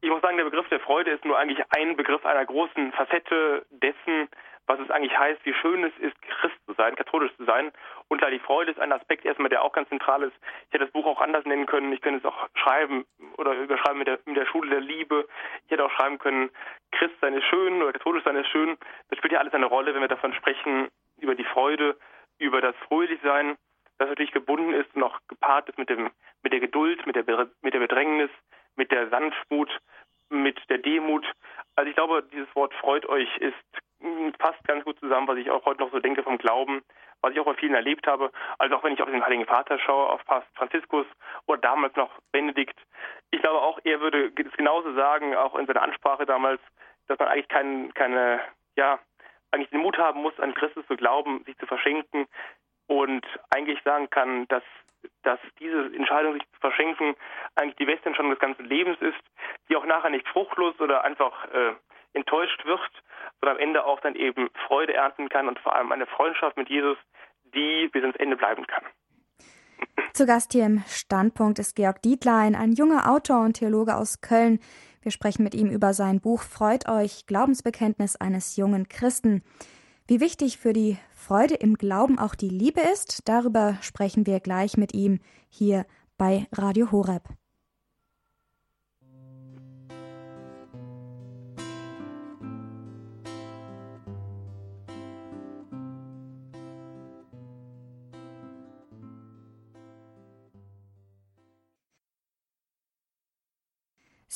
[SPEAKER 2] Ich muss sagen, der Begriff der Freude ist nur eigentlich ein Begriff einer großen Facette dessen, was es eigentlich heißt, wie schön es ist, Christ zu sein, katholisch zu sein. Und klar, die Freude ist ein Aspekt erstmal, der auch ganz zentral ist. Ich hätte das Buch auch anders nennen können. Ich könnte es auch schreiben oder überschreiben mit der, mit der Schule der Liebe. Ich hätte auch schreiben können, Christ sein ist schön oder katholisch sein ist schön. Das spielt ja alles eine Rolle, wenn wir davon sprechen, über die Freude, über das Fröhlichsein, das natürlich gebunden ist und auch gepaart ist mit dem, mit der Geduld, mit der, mit der Bedrängnis, mit der Sanftmut, mit der Demut. Also ich glaube, dieses Wort freut euch ist passt ganz gut zusammen, was ich auch heute noch so denke vom Glauben, was ich auch bei vielen erlebt habe. Also auch wenn ich auf den Heiligen Vater schaue, auf Papst Franziskus oder damals noch Benedikt. Ich glaube auch, er würde es genauso sagen, auch in seiner Ansprache damals, dass man eigentlich kein, keine, ja, eigentlich den Mut haben muss, an Christus zu glauben, sich zu verschenken und eigentlich sagen kann, dass, dass diese Entscheidung, sich zu verschenken, eigentlich die beste Entscheidung des ganzen Lebens ist, die auch nachher nicht fruchtlos oder einfach äh, enttäuscht wird, sondern am Ende auch dann eben Freude ernten kann und vor allem eine Freundschaft mit Jesus, die bis ins Ende bleiben kann.
[SPEAKER 1] Zu Gast hier im Standpunkt ist Georg Dietlein, ein junger Autor und Theologe aus Köln. Wir sprechen mit ihm über sein Buch Freut euch, Glaubensbekenntnis eines jungen Christen. Wie wichtig für die Freude im Glauben auch die Liebe ist, darüber sprechen wir gleich mit ihm hier bei Radio Horeb.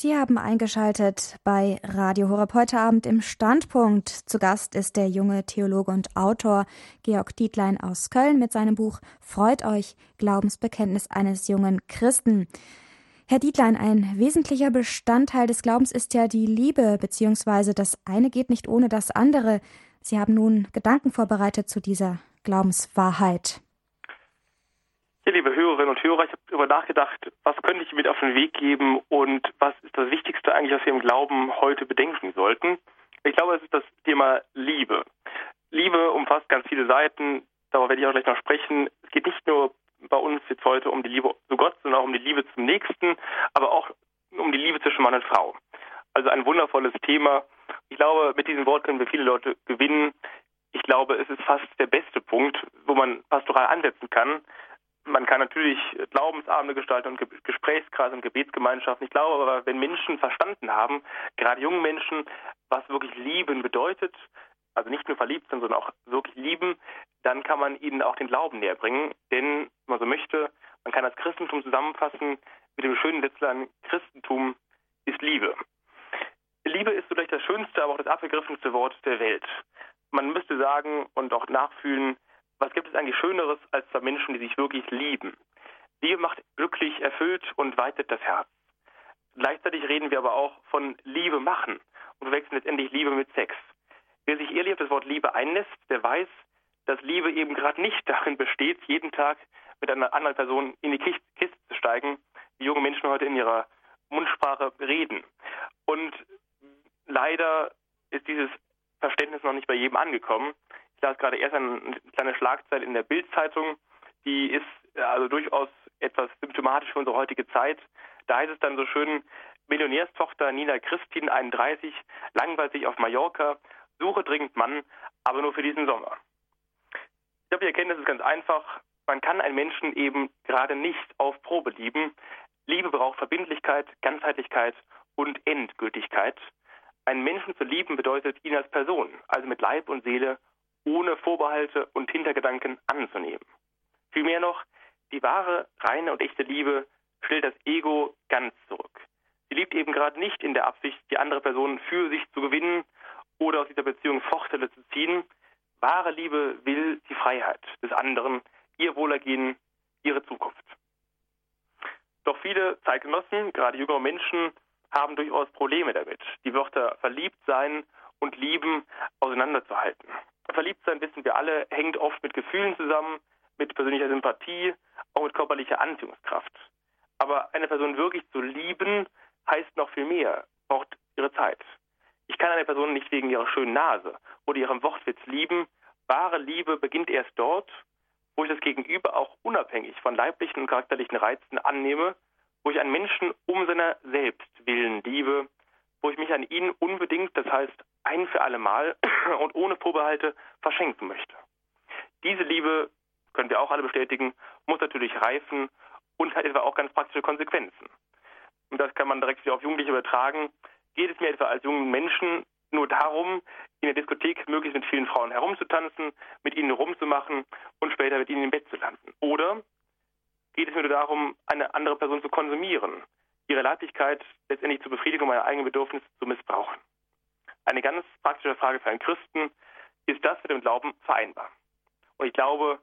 [SPEAKER 1] Sie haben eingeschaltet bei Radio Horeb heute Abend im Standpunkt. Zu Gast ist der junge Theologe und Autor Georg Dietlein aus Köln mit seinem Buch Freut euch, Glaubensbekenntnis eines jungen Christen. Herr Dietlein, ein wesentlicher Bestandteil des Glaubens ist ja die Liebe, beziehungsweise das eine geht nicht ohne das andere. Sie haben nun Gedanken vorbereitet zu dieser Glaubenswahrheit.
[SPEAKER 2] Ja, liebe Hörerinnen und Hörer, ich habe darüber nachgedacht, was könnte ich mit auf den Weg geben und was ist das Wichtigste eigentlich, was wir im Glauben heute bedenken sollten. Ich glaube, es ist das Thema Liebe. Liebe umfasst ganz viele Seiten, darüber werde ich auch gleich noch sprechen. Es geht nicht nur bei uns jetzt heute um die Liebe zu Gott, sondern auch um die Liebe zum Nächsten, aber auch um die Liebe zwischen Mann und Frau. Also ein wundervolles Thema. Ich glaube, mit diesem Wort können wir viele Leute gewinnen. Ich glaube, es ist fast der beste Punkt, wo man pastoral ansetzen kann, man kann natürlich Glaubensabende gestalten und Gesprächskreise und Gebetsgemeinschaften. Ich glaube aber, wenn Menschen verstanden haben, gerade jungen Menschen, was wirklich lieben bedeutet, also nicht nur verliebt sind, sondern auch wirklich lieben, dann kann man ihnen auch den Glauben näher bringen. Denn, wenn man so möchte, man kann das Christentum zusammenfassen mit dem schönen Letztlein, Christentum ist Liebe. Liebe ist vielleicht das schönste, aber auch das abgegriffenste Wort der Welt. Man müsste sagen und auch nachfühlen, es eigentlich Schöneres als zwei Menschen, die sich wirklich lieben? Liebe macht glücklich, erfüllt und weitet das Herz. Gleichzeitig reden wir aber auch von Liebe machen und verwechseln letztendlich Liebe mit Sex. Wer sich ehrlich auf das Wort Liebe einlässt, der weiß, dass Liebe eben gerade nicht darin besteht, jeden Tag mit einer anderen Person in die Kiste zu steigen, wie junge Menschen heute in ihrer Mundsprache reden. Und leider ist dieses Verständnis noch nicht bei jedem angekommen. Ich las gerade erst eine Schlagzeile in der Bildzeitung, die ist also durchaus etwas symptomatisch für unsere heutige Zeit. Da heißt es dann so schön, Millionärstochter Nina Christin, 31, langweilt sich auf Mallorca, suche dringend Mann, aber nur für diesen Sommer. Ich glaube, die Erkenntnis ist ganz einfach. Man kann einen Menschen eben gerade nicht auf Probe lieben. Liebe braucht Verbindlichkeit, Ganzheitlichkeit und Endgültigkeit. Einen Menschen zu lieben bedeutet, ihn als Person, also mit Leib und Seele, ohne Vorbehalte und Hintergedanken anzunehmen. Vielmehr noch, die wahre, reine und echte Liebe stellt das Ego ganz zurück. Sie liebt eben gerade nicht in der Absicht, die andere Person für sich zu gewinnen oder aus dieser Beziehung Vorteile zu ziehen. Wahre Liebe will die Freiheit des anderen, ihr Wohlergehen, ihre Zukunft. Doch viele Zeitgenossen, gerade jüngere Menschen, haben durchaus Probleme damit, die Wörter verliebt sein und lieben auseinanderzuhalten. Verliebt sein, wissen wir alle, hängt oft mit Gefühlen zusammen, mit persönlicher Sympathie, auch mit körperlicher Anziehungskraft. Aber eine Person wirklich zu lieben, heißt noch viel mehr, braucht ihre Zeit. Ich kann eine Person nicht wegen ihrer schönen Nase oder ihrem Wortwitz lieben. Wahre Liebe beginnt erst dort, wo ich das Gegenüber auch unabhängig von leiblichen und charakterlichen Reizen annehme, wo ich einen Menschen um seiner selbst willen liebe, wo ich mich an ihn unbedingt, das heißt ein für alle Mal und ohne Vorbehalte verschenken möchte. Diese Liebe, können wir auch alle bestätigen, muss natürlich reifen und hat etwa auch ganz praktische Konsequenzen. Und das kann man direkt wieder auf Jugendliche übertragen. Geht es mir etwa als jungen Menschen nur darum, in der Diskothek möglichst mit vielen Frauen herumzutanzen, mit ihnen rumzumachen und später mit ihnen im Bett zu landen? Oder geht es mir nur darum, eine andere Person zu konsumieren, ihre Leiblichkeit letztendlich zur Befriedigung meiner eigenen Bedürfnisse zu missbrauchen? Eine ganz praktische Frage für einen Christen, ist das mit dem Glauben vereinbar? Und ich glaube,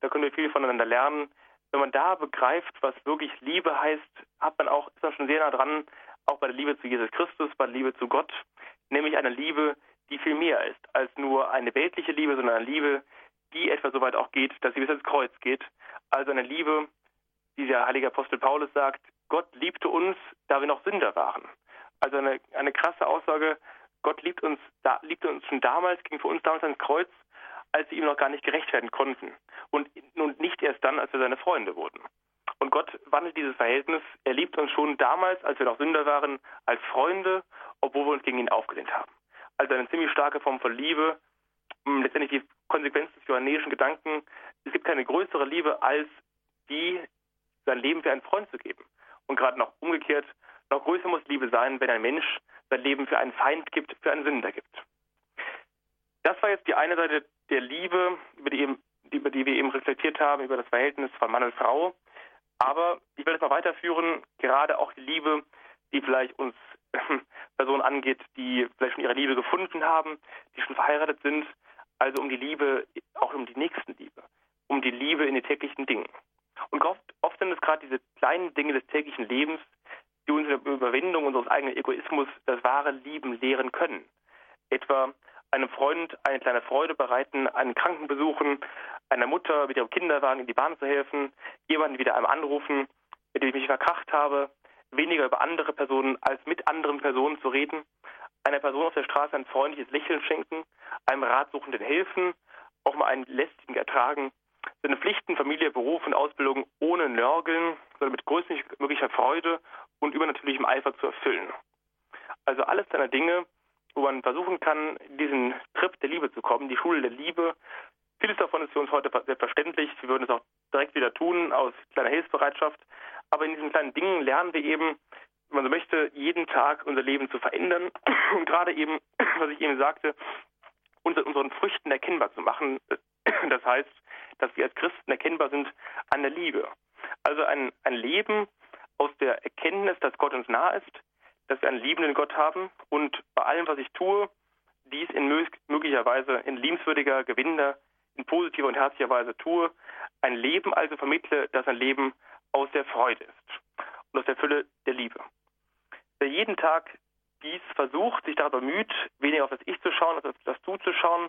[SPEAKER 2] da können wir viel voneinander lernen. Wenn man da begreift, was wirklich Liebe heißt, hat man auch, ist man schon sehr nah dran, auch bei der Liebe zu Jesus Christus, bei der Liebe zu Gott, nämlich eine Liebe, die viel mehr ist als nur eine weltliche Liebe, sondern eine Liebe, die etwa so weit auch geht, dass sie bis ins Kreuz geht. Also eine Liebe, wie der heilige Apostel Paulus sagt, Gott liebte uns, da wir noch Sünder waren. Also eine, eine krasse Aussage, Gott liebt uns, da, liebte uns schon damals, ging für uns damals ans Kreuz, als wir ihm noch gar nicht gerecht werden konnten. Und, und nicht erst dann, als wir seine Freunde wurden. Und Gott wandelt dieses Verhältnis. Er liebt uns schon damals, als wir noch Sünder waren, als Freunde, obwohl wir uns gegen ihn aufgelehnt haben. Also eine ziemlich starke Form von Liebe. Hm, letztendlich die Konsequenz des johannäischen Gedanken. Es gibt keine größere Liebe, als die, sein Leben für einen Freund zu geben. Und gerade noch umgekehrt, noch größer muss Liebe sein, wenn ein Mensch sein Leben für einen Feind gibt, für einen Sünder gibt. Das war jetzt die eine Seite der Liebe, über die, eben, über die wir eben reflektiert haben, über das Verhältnis von Mann und Frau. Aber ich will es mal weiterführen, gerade auch die Liebe, die vielleicht uns Personen angeht, die vielleicht schon ihre Liebe gefunden haben, die schon verheiratet sind. Also um die Liebe, auch um die Nächstenliebe, um die Liebe in den täglichen Dingen. Und oft, oft sind es gerade diese kleinen Dinge des täglichen Lebens, die uns in Überwindung unseres eigenen Egoismus das wahre Lieben lehren können. Etwa einem Freund eine kleine Freude bereiten, einen Kranken besuchen, einer Mutter mit ihrem Kinderwagen in die Bahn zu helfen, jemanden wieder einmal anrufen, mit dem ich mich verkracht habe, weniger über andere Personen als mit anderen Personen zu reden, einer Person auf der Straße ein freundliches Lächeln schenken, einem Ratsuchenden helfen, auch mal einen lästigen ertragen, seine Pflichten, Familie, Beruf und Ausbildung ohne Nörgeln, sondern mit größtmöglicher Freude und übernatürlichem Eifer zu erfüllen. Also alles seiner Dinge, wo man versuchen kann, diesen Trip der Liebe zu kommen, die Schule der Liebe. Vieles davon ist für uns heute selbstverständlich. Wir würden es auch direkt wieder tun, aus kleiner Hilfsbereitschaft. Aber in diesen kleinen Dingen lernen wir eben, wenn man so möchte, jeden Tag unser Leben zu verändern und gerade eben, was ich eben sagte, unseren Früchten erkennbar zu machen. Das heißt, dass wir als Christen erkennbar sind an der Liebe. Also ein, ein Leben aus der Erkenntnis, dass Gott uns nah ist, dass wir einen liebenden Gott haben und bei allem, was ich tue, dies in möglicher Weise in liebenswürdiger, gewinnender, in positiver und herzlicher Weise tue, ein Leben also vermittle, das ein Leben aus der Freude ist und aus der Fülle der Liebe. Wer jeden Tag dies versucht, sich darüber bemüht, weniger auf das Ich zu schauen, als auf das Du zu schauen,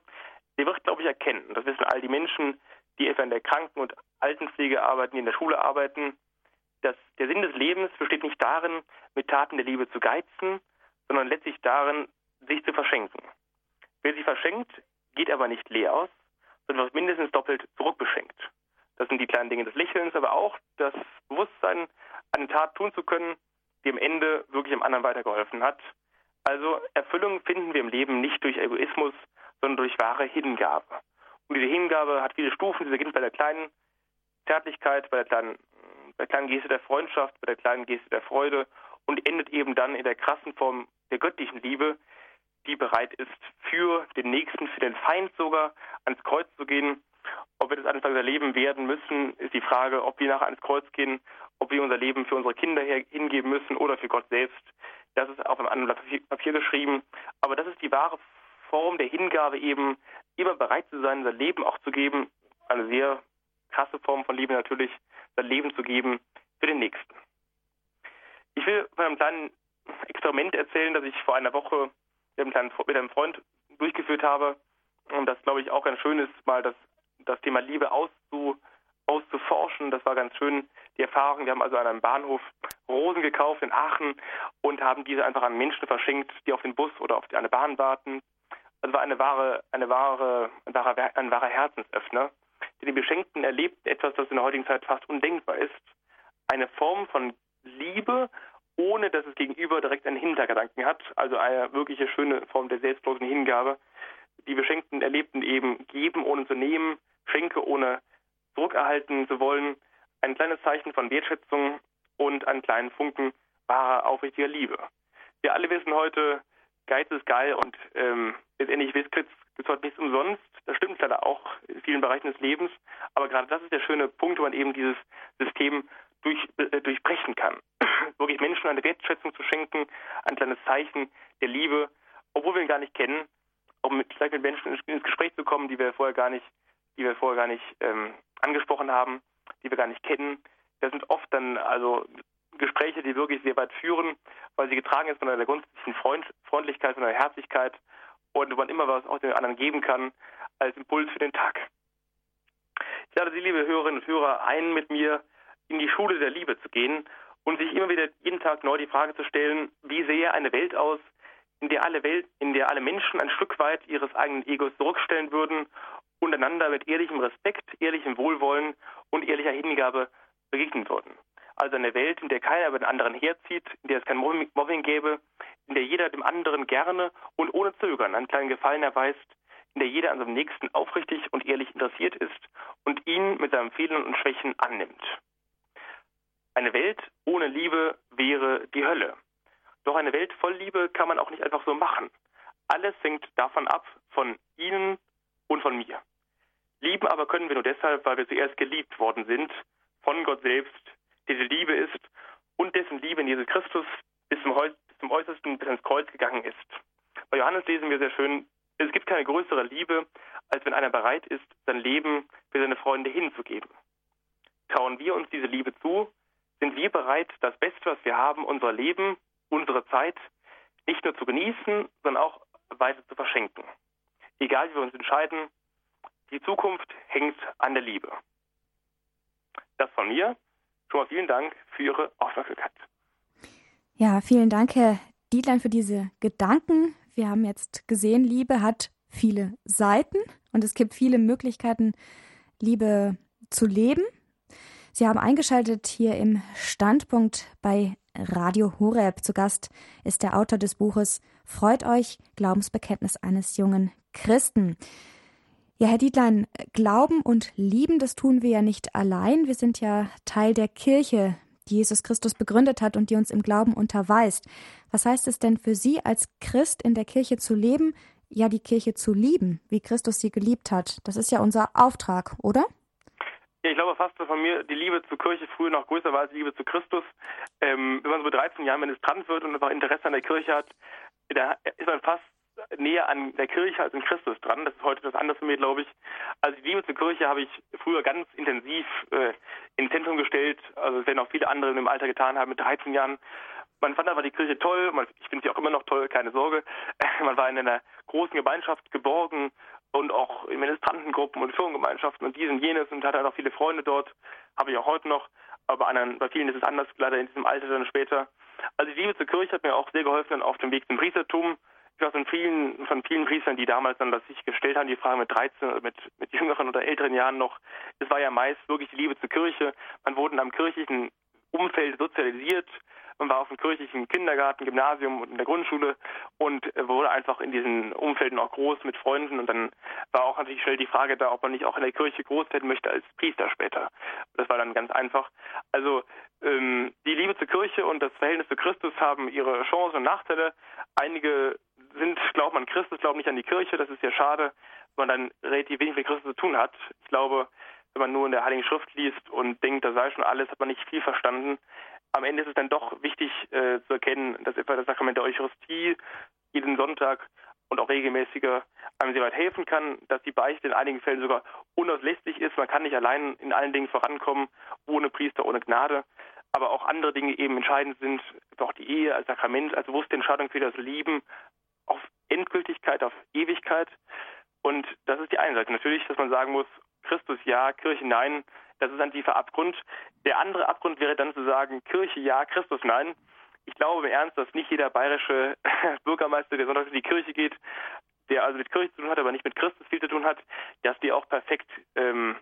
[SPEAKER 2] der wird, glaube ich, erkennen, das wissen all die Menschen, die etwa in der Kranken- und Altenpflege arbeiten, die in der Schule arbeiten, dass der Sinn des Lebens besteht nicht darin, mit Taten der Liebe zu geizen, sondern letztlich darin, sich zu verschenken. Wer sich verschenkt, geht aber nicht leer aus, sondern wird mindestens doppelt zurückbeschenkt. Das sind die kleinen Dinge des Lächelns, aber auch das Bewusstsein, eine Tat tun zu können, die am Ende wirklich dem anderen weitergeholfen hat. Also Erfüllung finden wir im Leben nicht durch Egoismus, sondern durch wahre Hingabe. Und diese Hingabe hat viele Stufen. Sie beginnt bei der kleinen Zärtlichkeit, bei der kleinen, bei der kleinen Geste der Freundschaft, bei der kleinen Geste der Freude und endet eben dann in der krassen Form der göttlichen Liebe, die bereit ist, für den Nächsten, für den Feind sogar ans Kreuz zu gehen. Ob wir das eines Tages erleben werden müssen, ist die Frage, ob wir nachher ans Kreuz gehen, ob wir unser Leben für unsere Kinder hingeben müssen oder für Gott selbst. Das ist auf einem anderen Blatt Papier geschrieben. Aber das ist die wahre Form der Hingabe eben, immer bereit zu sein, sein Leben auch zu geben. Eine sehr krasse Form von Liebe natürlich, sein Leben zu geben für den Nächsten. Ich will von einem kleinen Experiment erzählen, das ich vor einer Woche mit einem, kleinen, Freund durchgeführt habe. Und das, glaube ich, auch ganz schön ist, mal das, das Thema Liebe auszu, auszuforschen. Das war ganz schön, die Erfahrung. Wir haben also an einem Bahnhof Rosen gekauft in Aachen und haben diese einfach an Menschen verschenkt, die auf den Bus oder auf eine Bahn warten. Also war eine wahre, eine wahre, ein wahrer, ein wahrer Herzensöffner. Denn die Beschenkten erlebt etwas, das in der heutigen Zeit fast undenkbar ist. Eine Form von Liebe, ohne dass es gegenüber direkt einen Hintergedanken hat. Also eine wirkliche schöne Form der selbstlosen Hingabe. Die Beschenkten erlebten eben geben ohne zu nehmen, Schenke ohne zurückerhalten zu wollen, ein kleines Zeichen von Wertschätzung und einen kleinen Funken wahrer, aufrichtiger Liebe. Wir alle wissen heute, Geiz ist geil und ähm, letztendlich es heute nichts umsonst. Das stimmt leider auch in vielen Bereichen des Lebens. Aber gerade das ist der schöne Punkt, wo man eben dieses System durch, äh, durchbrechen kann. Wirklich Menschen eine Wertschätzung zu schenken, ein kleines Zeichen der Liebe, obwohl wir ihn gar nicht kennen, um mit, vielleicht mit Menschen ins Gespräch zu kommen, die wir vorher gar nicht, die wir vorher gar nicht ähm, angesprochen haben, die wir gar nicht kennen. Das sind oft dann also Gespräche, die wirklich sehr weit führen, weil sie getragen ist von einer grundsätzlichen Freund, Freundlichkeit, von einer Herzlichkeit und man immer was auch den anderen geben kann als Impuls für den Tag. Ich lade Sie, liebe Hörerinnen und Hörer, ein, mit mir in die Schule der Liebe zu gehen und sich immer wieder jeden Tag neu die Frage zu stellen, wie sähe eine Welt aus, in der alle Welt, in der alle Menschen ein Stück weit ihres eigenen Egos zurückstellen würden und einander mit ehrlichem Respekt, ehrlichem Wohlwollen und ehrlicher Hingabe begegnen würden. Also eine Welt, in der keiner über den anderen herzieht, in der es kein Mobbing gäbe, in der jeder dem anderen gerne und ohne Zögern einen kleinen Gefallen erweist, in der jeder an seinem Nächsten aufrichtig und ehrlich interessiert ist und ihn mit seinen Fehlern und Schwächen annimmt. Eine Welt ohne Liebe wäre die Hölle. Doch eine Welt voll Liebe kann man auch nicht einfach so machen. Alles hängt davon ab, von Ihnen und von mir. Lieben aber können wir nur deshalb, weil wir zuerst geliebt worden sind, von Gott selbst, der die Liebe ist und dessen Liebe in Jesus Christus bis zum, bis zum Äußersten, bis ins Kreuz gegangen ist. Bei Johannes lesen wir sehr schön, es gibt keine größere Liebe, als wenn einer bereit ist, sein Leben für seine Freunde hinzugeben. Trauen wir uns diese Liebe zu, sind wir bereit, das Beste, was wir haben, unser Leben, unsere Zeit, nicht nur zu genießen, sondern auch weiter zu verschenken. Egal wie wir uns entscheiden, die Zukunft hängt an der Liebe. Das von mir. Schon mal vielen Dank für Ihre Aufmerksamkeit.
[SPEAKER 1] Ja, vielen Dank, Herr Dietlein, für diese Gedanken. Wir haben jetzt gesehen, Liebe hat viele Seiten und es gibt viele Möglichkeiten, Liebe zu leben. Sie haben eingeschaltet hier im Standpunkt bei Radio Horeb. Zu Gast ist der Autor des Buches Freut euch, Glaubensbekenntnis eines jungen Christen. Ja, Herr Dietlein, Glauben und Lieben, das tun wir ja nicht allein. Wir sind ja Teil der Kirche, die Jesus Christus begründet hat und die uns im Glauben unterweist. Was heißt es denn für Sie als Christ in der Kirche zu leben, ja die Kirche zu lieben, wie Christus sie geliebt hat? Das ist ja unser Auftrag, oder?
[SPEAKER 2] Ich glaube fast, von mir die Liebe zur Kirche früher noch größer war als die Liebe zu Christus. Ähm, wenn man so mit 13 Jahren Ministrant wird und einfach Interesse an der Kirche hat, da ist man fast näher an der Kirche als in Christus dran. Das ist heute anderes für mich, glaube ich. Also die Liebe zur Kirche habe ich früher ganz intensiv äh, ins Zentrum gestellt. Also es werden auch viele andere im Alter getan haben mit 13 Jahren. Man fand aber die Kirche toll. Man, ich finde sie auch immer noch toll, keine Sorge. Man war in einer großen Gemeinschaft geborgen und auch in Ministrantengruppen und Firmengemeinschaften und dies und jenes und hatte auch viele Freunde dort, habe ich auch heute noch, aber bei, anderen, bei vielen ist es anders, leider in diesem Alter dann später. Also die Liebe zur Kirche hat mir auch sehr geholfen auf dem Weg zum Priestertum. Ich weiß von vielen, von vielen Priestern, die damals dann das sich gestellt haben, die Frage mit 13 oder mit, mit jüngeren oder älteren Jahren noch, es war ja meist wirklich die Liebe zur Kirche. Man wurde in einem kirchlichen Umfeld sozialisiert, man war auf dem kirchlichen Kindergarten, Gymnasium und in der Grundschule und wurde einfach in diesen Umfelden auch groß mit Freunden und dann war auch natürlich schnell die Frage da, ob man nicht auch in der Kirche groß werden möchte als Priester später. Das war dann ganz einfach. Also ähm, die Liebe zur Kirche und das Verhältnis zu Christus haben ihre Chancen und Nachteile. Einige sind, glauben an Christus, glauben nicht an die Kirche. Das ist ja schade, weil man dann relativ wenig mit Christus zu tun hat. Ich glaube, wenn man nur in der Heiligen Schrift liest und denkt, da sei schon alles, hat man nicht viel verstanden am Ende ist es dann doch wichtig äh, zu erkennen, dass etwa das Sakrament der Eucharistie jeden Sonntag und auch regelmäßiger einem sehr weit helfen kann, dass die Beichte in einigen Fällen sogar unauslässlich ist. Man kann nicht allein in allen Dingen vorankommen, ohne Priester, ohne Gnade. Aber auch andere Dinge eben entscheidend sind, auch die Ehe als Sakrament, als bewusste Entscheidung für das Lieben auf Endgültigkeit, auf Ewigkeit. Und das ist die eine Seite. Natürlich, dass man sagen muss, Christus ja, Kirche nein, das ist ein tiefer Abgrund. Der andere Abgrund wäre dann zu sagen, Kirche ja, Christus nein. Ich glaube im Ernst, dass nicht jeder bayerische Bürgermeister, der sonntags in die Kirche geht, der also mit Kirche zu tun hat, aber nicht mit Christus viel zu tun hat, dass die auch perfekt ähm,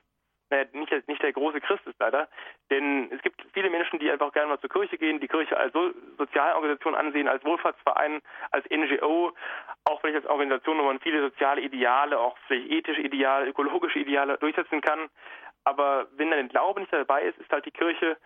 [SPEAKER 2] naja, nicht, nicht der große Christ ist leider. Denn es gibt viele Menschen, die einfach gerne mal zur Kirche gehen, die Kirche als so Sozialorganisation ansehen, als Wohlfahrtsverein, als NGO, auch vielleicht als Organisation, wo man viele soziale Ideale, auch vielleicht ethische Ideale, ökologische Ideale durchsetzen kann. Aber wenn dann der Glaube nicht dabei ist, ist halt die Kirche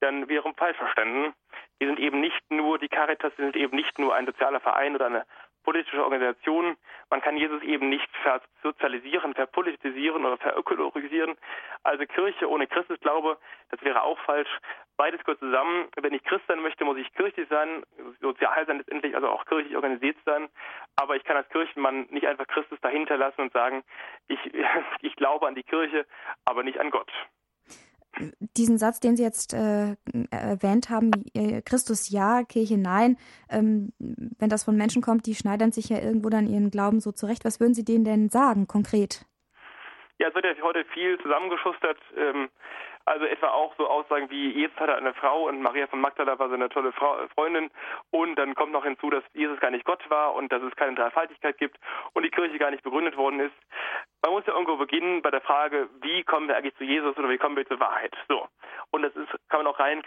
[SPEAKER 2] dann wiederum falsch verstanden. Die sind eben nicht nur, die Caritas sind eben nicht nur ein sozialer Verein oder eine politische Organisation. Man kann Jesus eben nicht versozialisieren, verpolitisieren oder verökologisieren. Also Kirche ohne Christusglaube, das wäre auch falsch. Beides gehört zusammen. Wenn ich Christ sein möchte, muss ich kirchlich sein, sozial sein letztendlich, also auch kirchlich organisiert sein. Aber ich kann als Kirchenmann nicht einfach Christus dahinter lassen und sagen, ich, ich glaube an die Kirche, aber nicht an Gott
[SPEAKER 1] diesen Satz, den Sie jetzt äh, erwähnt haben, äh, Christus ja, Kirche nein, ähm, wenn das von Menschen kommt, die schneidern sich ja irgendwo dann ihren Glauben so zurecht. Was würden Sie denen denn sagen, konkret?
[SPEAKER 2] Ja, es wird ja heute viel zusammengeschustert. Ähm, also etwa auch so Aussagen wie, Jesus hatte eine Frau und Maria von Magdala war seine tolle Frau, Freundin. Und dann kommt noch hinzu, dass Jesus gar nicht Gott war und dass es keine Dreifaltigkeit gibt und die Kirche gar nicht begründet worden ist. Man muss ja irgendwo beginnen bei der Frage, wie kommen wir eigentlich zu Jesus oder wie kommen wir zur Wahrheit? So. Und das ist, kann man auch rein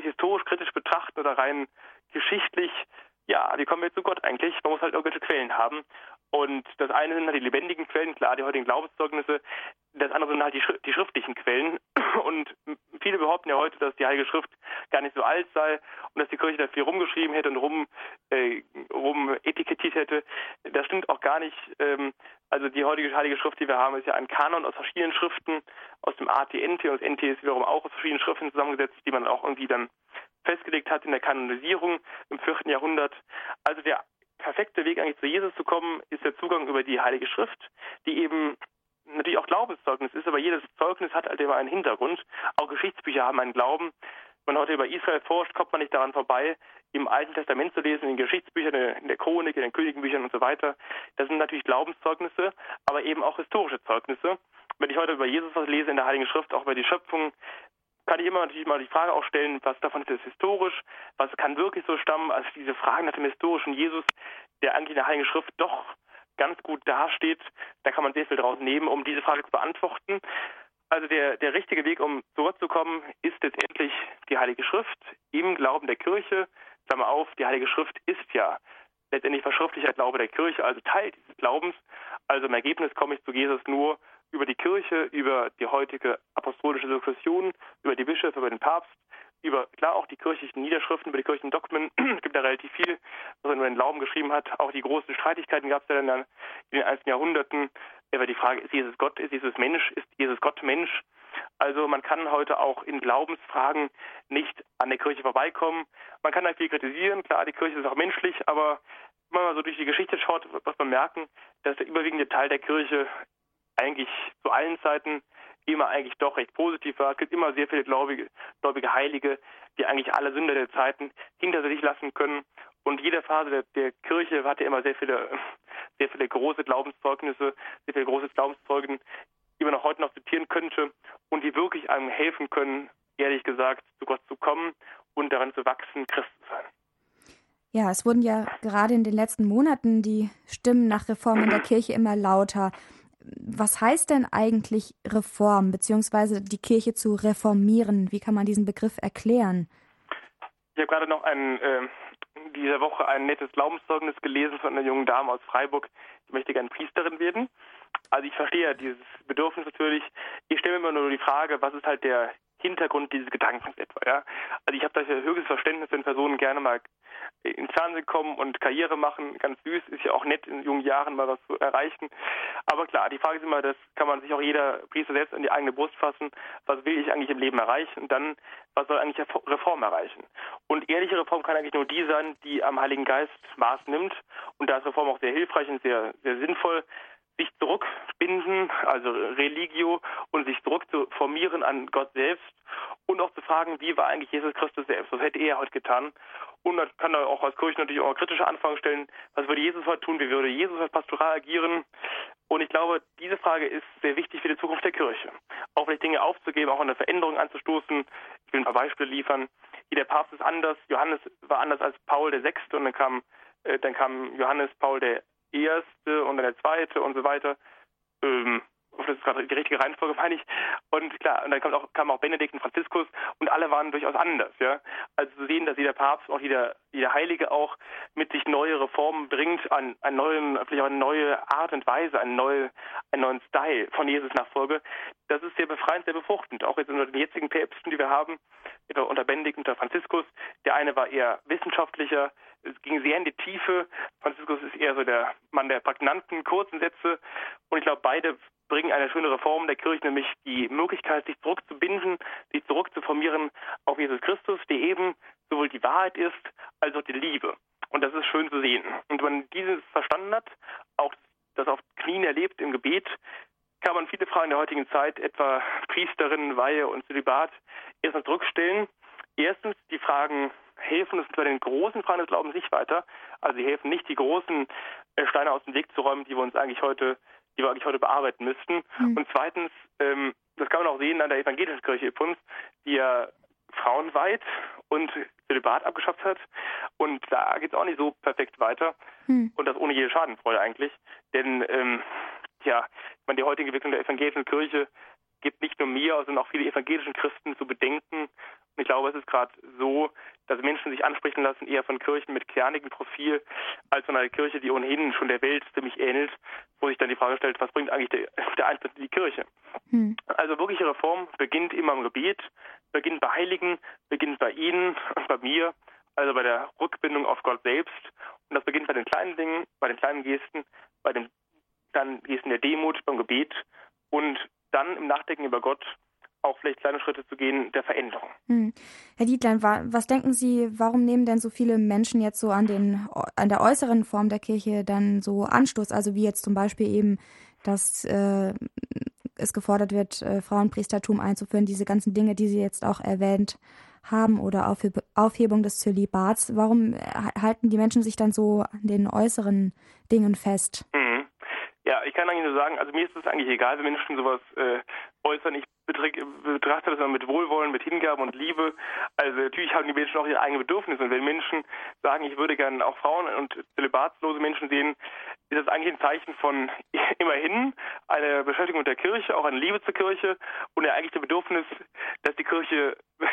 [SPEAKER 2] historisch kritisch betrachten oder rein geschichtlich ja, wie kommen wir zu Gott eigentlich? Man muss halt irgendwelche Quellen haben. Und das eine sind halt die lebendigen Quellen, klar, die heutigen Glaubenszeugnisse. Das andere sind halt die, die schriftlichen Quellen. Und viele behaupten ja heute, dass die Heilige Schrift gar nicht so alt sei und dass die Kirche da viel rumgeschrieben hätte und rum, äh, rum etikettiert hätte. Das stimmt auch gar nicht. Ähm, also die heutige Heilige Schrift, die wir haben, ist ja ein Kanon aus verschiedenen Schriften, aus dem ATNT und das NT ist wiederum auch aus verschiedenen Schriften zusammengesetzt, die man auch irgendwie dann festgelegt hat in der Kanonisierung im vierten Jahrhundert. Also der perfekte Weg eigentlich zu Jesus zu kommen, ist der Zugang über die Heilige Schrift, die eben natürlich auch Glaubenszeugnis ist, aber jedes Zeugnis hat halt immer einen Hintergrund. Auch Geschichtsbücher haben einen Glauben. Wenn man heute über Israel forscht, kommt man nicht daran vorbei, im Alten Testament zu lesen, in den Geschichtsbüchern, in der Chronik, in den Königenbüchern und so weiter. Das sind natürlich Glaubenszeugnisse, aber eben auch historische Zeugnisse. Wenn ich heute über Jesus was lese in der Heiligen Schrift, auch über die Schöpfung, kann ich immer natürlich mal die Frage auch stellen, was davon ist jetzt historisch, was kann wirklich so stammen, also diese Fragen nach dem historischen Jesus, der eigentlich in der Heiligen Schrift doch ganz gut dasteht, da kann man sehr viel draus nehmen, um diese Frage zu beantworten. Also der, der richtige Weg, um zurückzukommen, ist letztendlich die Heilige Schrift im Glauben der Kirche. Klammer auf, die Heilige Schrift ist ja letztendlich verschriftlicher Glaube der Kirche, also Teil dieses Glaubens. Also im Ergebnis komme ich zu Jesus nur über die Kirche, über die heutige apostolische Sukzession, über die Bischöfe, über den Papst, über klar auch die kirchlichen Niederschriften, über die kirchlichen Dogmen. es gibt da relativ viel, was er über den Glauben geschrieben hat. Auch die großen Streitigkeiten gab es ja dann in den einzelnen Jahrhunderten. Über die Frage, ist Jesus Gott, ist Jesus Mensch, ist Jesus Gott Mensch? Also man kann heute auch in Glaubensfragen nicht an der Kirche vorbeikommen. Man kann da viel kritisieren, klar, die Kirche ist auch menschlich, aber wenn man mal so durch die Geschichte schaut, wird man merken, dass der überwiegende Teil der Kirche eigentlich zu allen Zeiten immer eigentlich doch recht positiv war. Es gibt immer sehr viele gläubige, gläubige Heilige, die eigentlich alle Sünder der Zeiten hinter sich lassen können Und jede Phase der, der Kirche hatte immer sehr viele, sehr viele große Glaubenszeugnisse, sehr viele große Glaubenszeugen, die man auch heute noch zitieren könnte und die wirklich einem helfen können, ehrlich gesagt, zu Gott zu kommen und daran zu wachsen, Christ zu sein.
[SPEAKER 1] Ja, es wurden ja gerade in den letzten Monaten die Stimmen nach Reform in der Kirche immer lauter. Was heißt denn eigentlich Reform, beziehungsweise die Kirche zu reformieren? Wie kann man diesen Begriff erklären?
[SPEAKER 2] Ich habe gerade noch ein, äh, diese Woche ein nettes Glaubenszeugnis gelesen von einer jungen Dame aus Freiburg, die möchte gerne Priesterin werden. Also ich verstehe dieses Bedürfnis natürlich. Ich stelle mir immer nur die Frage, was ist halt der Hintergrund dieses Gedankens etwa. Ja? Also ich habe da höchstes Verständnis, wenn Personen gerne mal ins Fernsehen kommen und Karriere machen. Ganz süß, ist ja auch nett, in jungen Jahren mal was zu erreichen. Aber klar, die Frage ist immer, das kann man sich auch jeder Priester selbst an die eigene Brust fassen. Was will ich eigentlich im Leben erreichen? Und dann, was soll eigentlich Reform erreichen? Und ehrliche Reform kann eigentlich nur die sein, die am Heiligen Geist Maß nimmt. Und da ist Reform auch sehr hilfreich und sehr, sehr sinnvoll sich zurückbinden, also Religio, und sich zurück zu formieren an Gott selbst und auch zu fragen, wie war eigentlich Jesus Christus selbst? Was hätte er heute getan? Und dann kann er auch als Kirche natürlich auch kritische Anfragen stellen, was würde Jesus heute tun? Wie würde Jesus als Pastoral agieren? Und ich glaube, diese Frage ist sehr wichtig für die Zukunft der Kirche. Auch vielleicht Dinge aufzugeben, auch eine Veränderung anzustoßen. Ich will ein paar Beispiele liefern. Jeder Papst ist anders. Johannes war anders als Paul der Sechste und dann kam, äh, dann kam Johannes Paul der erste und dann der zweite und so weiter. Ähm, das ist gerade die richtige Reihenfolge, meine ich. Und klar, und dann kam auch, kam auch Benedikt und Franziskus und alle waren durchaus anders, ja. Also zu sehen, dass jeder Papst, auch jeder, jeder Heilige auch mit sich neue Reformen bringt, an, an neuen, vielleicht auch eine neue Art und Weise, einen, neue, einen neuen Style von Jesus Nachfolge, das ist sehr befreiend, sehr befruchtend. Auch jetzt unter den jetzigen Päpsten, die wir haben, unter Benedikt unter Franziskus. Der eine war eher wissenschaftlicher, es ging sehr in die Tiefe. Franziskus ist eher so der Mann der prägnanten, kurzen Sätze. Und ich glaube, beide bringen eine schöne Reform der Kirche, nämlich die Möglichkeit, sich zurückzubinden, sich zurückzuformieren auf Jesus Christus, der eben sowohl die Wahrheit ist, als auch die Liebe. Und das ist schön zu sehen. Und wenn man dieses verstanden hat, auch das auf Knien erlebt im Gebet, kann man viele Fragen der heutigen Zeit, etwa Priesterinnen, Weihe und Zölibat, erstmal zurückstellen. Erstens die Fragen, helfen uns bei den großen Fragen des Glaubens nicht weiter. Also sie helfen nicht, die großen äh, Steine aus dem Weg zu räumen, die wir uns eigentlich heute, die wir eigentlich heute bearbeiten müssten. Mhm. Und zweitens, ähm, das kann man auch sehen an der evangelischen Kirche Ippons, die ja frauenweit und Zölibat abgeschafft hat. Und da geht es auch nicht so perfekt weiter. Mhm. Und das ohne jede Schadenfreude eigentlich. Denn ähm, ja, ich meine, die heutige Entwicklung der evangelischen Kirche gibt nicht nur mir, sondern auch viele evangelischen Christen zu bedenken. Und ich glaube, es ist gerade so, dass Menschen sich ansprechen lassen, eher von Kirchen mit kernigem Profil, als von einer Kirche, die ohnehin schon der Welt ziemlich ähnelt, wo sich dann die Frage stellt, was bringt eigentlich der, der Eintritt in die Kirche? Hm. Also wirkliche Reform beginnt immer im Gebet, beginnt bei Heiligen, beginnt bei Ihnen und bei mir, also bei der Rückbindung auf Gott selbst. Und das beginnt bei den kleinen Dingen, bei den kleinen Gesten, bei den dann Gesten der Demut, beim Gebet und dann im Nachdenken über Gott auch vielleicht kleine Schritte zu gehen der Veränderung.
[SPEAKER 1] Hm. Herr Dietlein, was denken Sie, warum nehmen denn so viele Menschen jetzt so an, den, an der äußeren Form der Kirche dann so Anstoß? Also wie jetzt zum Beispiel eben, dass äh, es gefordert wird, äh, Frauenpriestertum einzuführen, diese ganzen Dinge, die Sie jetzt auch erwähnt haben oder Aufheb Aufhebung des Zölibats. Warum äh, halten die Menschen sich dann so an den äußeren Dingen fest?
[SPEAKER 2] Hm. Ja, ich kann eigentlich nur sagen, also mir ist es eigentlich egal, wenn Menschen sowas äh, äußern. Ich betrachte das immer mit Wohlwollen, mit Hingabe und Liebe. Also natürlich haben die Menschen auch ihre eigenen Bedürfnisse. Und wenn Menschen sagen, ich würde gerne auch Frauen und zölibatslose Menschen sehen, ist das eigentlich ein Zeichen von immerhin einer Beschäftigung der Kirche, auch eine Liebe zur Kirche und ja eigentlich ein Bedürfnis, dass die Kirche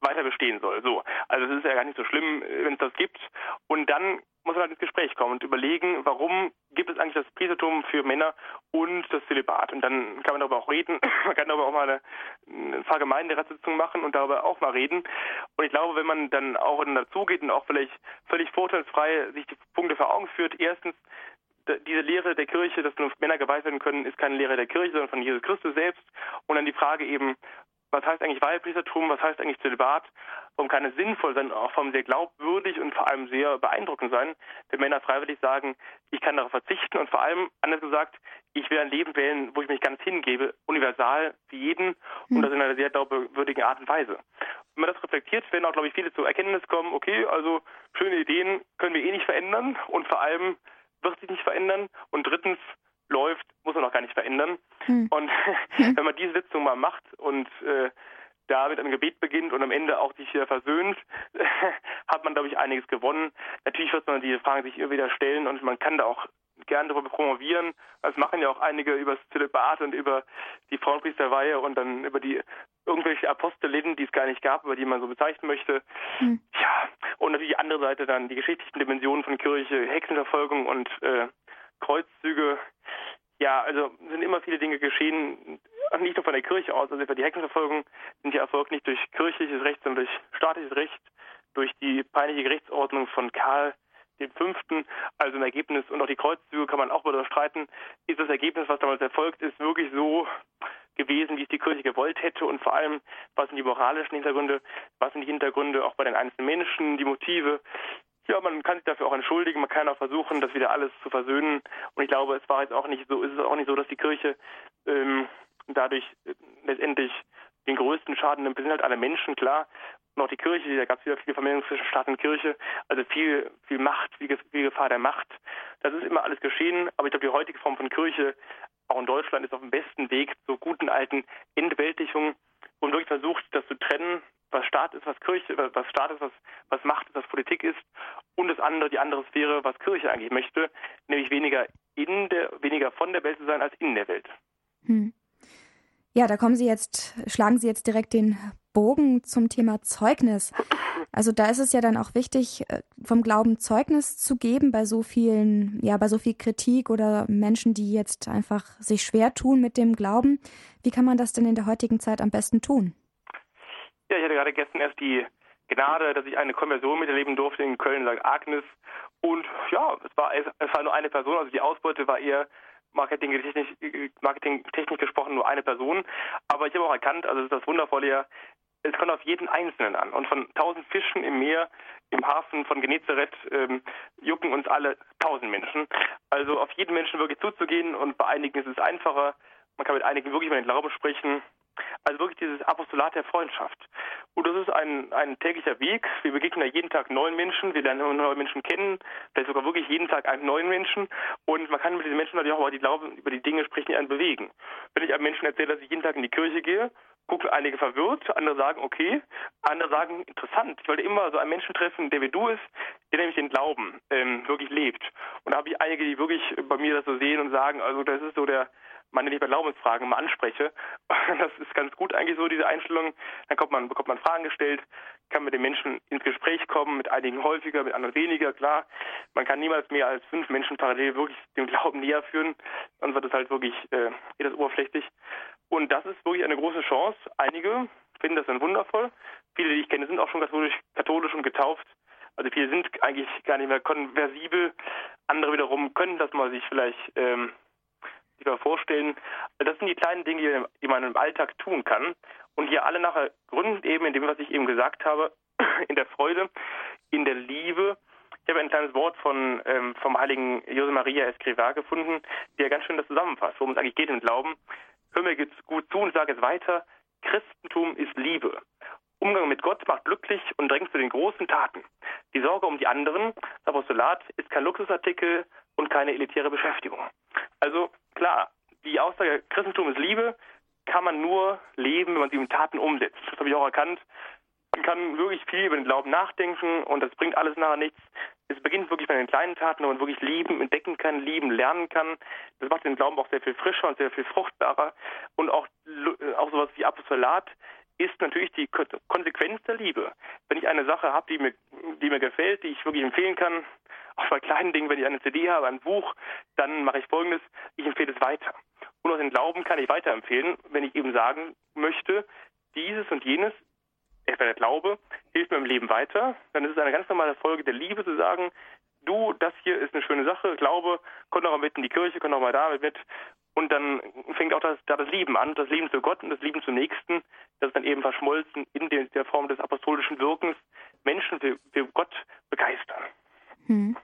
[SPEAKER 2] weiter bestehen soll. So, also es ist ja gar nicht so schlimm, wenn es das gibt. Und dann muss man halt ins Gespräch kommen und überlegen, warum gibt es eigentlich das Priestertum für Männer und das Zölibat. Und dann kann man darüber auch reden. Man kann darüber auch mal eine, eine Vergemeinderatssitzung machen und darüber auch mal reden. Und ich glaube, wenn man dann auch dazugeht und auch vielleicht völlig vorteilsfrei sich die Punkte vor Augen führt, erstens, diese Lehre der Kirche, dass nur Männer geweiht werden können, ist keine Lehre der Kirche, sondern von Jesus Christus selbst. Und dann die Frage eben, was heißt eigentlich Weihepriestertum, was heißt eigentlich Zölibat, warum kann es sinnvoll sein, auch vor allem sehr glaubwürdig und vor allem sehr beeindruckend sein, wenn Männer freiwillig sagen, ich kann darauf verzichten und vor allem, anders gesagt, ich will ein Leben wählen, wo ich mich ganz hingebe, universal für jeden und hm. das in einer sehr glaubwürdigen Art und Weise. wenn man das reflektiert, werden auch, glaube ich, viele zur Erkenntnis kommen, okay, also schöne Ideen können wir eh nicht verändern und vor allem wird sich nicht verändern und drittens läuft, muss man auch gar nicht verändern. Hm. Und wenn man diese Sitzung mal macht und äh, da mit einem Gebet beginnt und am Ende auch sich wieder versöhnt, hat man, glaube ich, einiges gewonnen. Natürlich wird man diese Fragen sich immer wieder stellen und man kann da auch gerne darüber promovieren. Das machen ja auch einige über das Zölibat und über die Frauenpriesterweihe und dann über die irgendwelche Apostelinnen, die es gar nicht gab, über die man so bezeichnen möchte. Hm. Ja, und natürlich die andere Seite dann die geschichtlichen Dimensionen von Kirche, Hexenverfolgung und äh, Kreuzzüge. Ja, also sind immer viele Dinge geschehen, nicht nur von der Kirche aus. Also die Hexenverfolgung sind ja erfolgt nicht durch kirchliches Recht, sondern durch staatliches Recht, durch die peinliche Gerichtsordnung von Karl den fünften, also im Ergebnis, und auch die Kreuzzüge kann man auch wieder streiten, ist das Ergebnis, was damals erfolgt ist, wirklich so gewesen, wie es die Kirche gewollt hätte? Und vor allem, was sind die moralischen Hintergründe, was sind die Hintergründe auch bei den einzelnen Menschen, die Motive, ja, man kann sich dafür auch entschuldigen, man kann auch versuchen, das wieder alles zu versöhnen. Und ich glaube, es war jetzt auch nicht so, ist es auch nicht so, dass die Kirche ähm, dadurch äh, letztendlich den größten Schaden nimmt. Es sind halt alle Menschen, klar. Und auch die Kirche, da gab es wieder viele Vermengung zwischen Staat und Kirche, also viel, viel Macht, viel, viel Gefahr der Macht. Das ist immer alles geschehen, aber ich glaube, die heutige Form von Kirche, auch in Deutschland, ist auf dem besten Weg zur guten alten Entweltlichung und wirklich versucht, das zu trennen, was Staat ist, was Kirche, was Staat ist, was, was Macht ist, was Politik ist und das andere, die andere Sphäre, was Kirche eigentlich möchte, nämlich weniger in der, weniger von der Welt zu sein als in der Welt. Hm.
[SPEAKER 1] Ja, da kommen Sie jetzt, schlagen Sie jetzt direkt den Bogen zum Thema Zeugnis. Also da ist es ja dann auch wichtig, äh, vom Glauben Zeugnis zu geben bei so vielen, ja, bei so viel Kritik oder Menschen, die jetzt einfach sich schwer tun mit dem Glauben. Wie kann man das denn in der heutigen Zeit am besten tun?
[SPEAKER 2] Ja, ich hatte gerade gestern erst die Gnade, dass ich eine Konversion miterleben durfte in Köln, St. Agnes. Und ja, es war, es war nur eine Person, also die Ausbeute war eher marketingtechnisch Marketing gesprochen nur eine Person. Aber ich habe auch erkannt, also das Wundervolle ja, es kommt auf jeden Einzelnen an. Und von tausend Fischen im Meer, im Hafen von Genezareth ähm, jucken uns alle tausend Menschen. Also auf jeden Menschen wirklich zuzugehen und bei einigen ist es einfacher. Man kann mit einigen wirklich über den Glauben sprechen. Also wirklich dieses Apostolat der Freundschaft. Und das ist ein, ein täglicher Weg. Wir begegnen ja jeden Tag neuen Menschen, wir lernen neue Menschen kennen, vielleicht sogar wirklich jeden Tag einen neuen Menschen. Und man kann mit diesen Menschen natürlich auch über die Glauben, über die Dinge sprechen, die einen bewegen. Wenn ich einem Menschen erzähle, dass ich jeden Tag in die Kirche gehe, gucken einige verwirrt, andere sagen okay, andere sagen interessant. Ich wollte immer so einen Menschen treffen, der wie du ist, der nämlich den Glauben ähm, wirklich lebt. Und da habe ich einige, die wirklich bei mir das so sehen und sagen, also das ist so der meine nicht bei Glaubensfragen mal anspreche. Das ist ganz gut eigentlich so, diese Einstellung. Dann kommt man, bekommt man Fragen gestellt, kann mit den Menschen ins Gespräch kommen, mit einigen häufiger, mit anderen weniger, klar. Man kann niemals mehr als fünf Menschen parallel wirklich dem Glauben näher führen, sonst wird es halt wirklich äh, das oberflächlich. Und das ist wirklich eine große Chance. Einige finden das dann wundervoll. Viele, die ich kenne, sind auch schon katholisch, katholisch und getauft. Also viele sind eigentlich gar nicht mehr konversibel. Andere wiederum können das mal sich vielleicht ähm, sich mal vorstellen. Das sind die kleinen Dinge, die man im Alltag tun kann. Und hier alle nachher gründen eben in dem, was ich eben gesagt habe, in der Freude, in der Liebe. Ich habe ein kleines Wort von, ähm, vom heiligen Jose Maria Escrivá gefunden, der ganz schön das zusammenfasst, worum es eigentlich geht im Glauben. Hör mir jetzt gut zu und sage es weiter. Christentum ist Liebe. Umgang mit Gott macht glücklich und drängt zu den großen Taten. Die Sorge um die anderen, das Apostolat, ist kein Luxusartikel und keine elitäre Beschäftigung. Also klar, die Aussage Christentum ist Liebe kann man nur leben, wenn man sie in Taten umsetzt. Das habe ich auch erkannt. Man kann wirklich viel über den Glauben nachdenken und das bringt alles nachher nichts. Es beginnt wirklich bei den kleinen Taten, wo man wirklich lieben, entdecken kann, lieben, lernen kann. Das macht den Glauben auch sehr viel frischer und sehr viel fruchtbarer. Und auch, auch sowas wie Apostolat ist natürlich die Konsequenz der Liebe. Wenn ich eine Sache habe, die mir, die mir gefällt, die ich wirklich empfehlen kann, auch bei kleinen Dingen, wenn ich eine CD habe, ein Buch, dann mache ich folgendes, ich empfehle es weiter. Und auch den Glauben kann ich weiterempfehlen, wenn ich eben sagen möchte, dieses und jenes, etwa der Glaube, hilft mir im Leben weiter, dann ist es eine ganz normale Folge der Liebe zu sagen, du, das hier ist eine schöne Sache, Glaube, komm doch mal mit in die Kirche, komm doch mal da mit und dann fängt auch das, da das Lieben an, das Lieben zu Gott und das Lieben zum Nächsten. Das ist dann eben verschmolzen in der, der Form des apostolischen Wirkens, Menschen für, für Gott begeistern. Hm.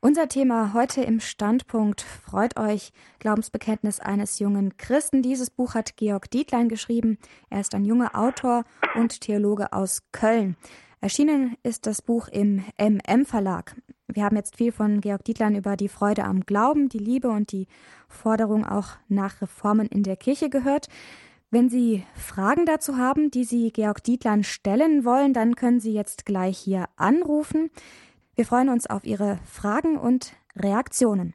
[SPEAKER 1] Unser Thema heute im Standpunkt freut euch Glaubensbekenntnis eines jungen Christen. Dieses Buch hat Georg Dietlein geschrieben. Er ist ein junger Autor und Theologe aus Köln. Erschienen ist das Buch im MM Verlag. Wir haben jetzt viel von Georg Dietlein über die Freude am Glauben, die Liebe und die Forderung auch nach Reformen in der Kirche gehört. Wenn Sie Fragen dazu haben, die Sie Georg Dietlein stellen wollen, dann können Sie jetzt gleich hier anrufen. Wir freuen uns auf Ihre Fragen und Reaktionen.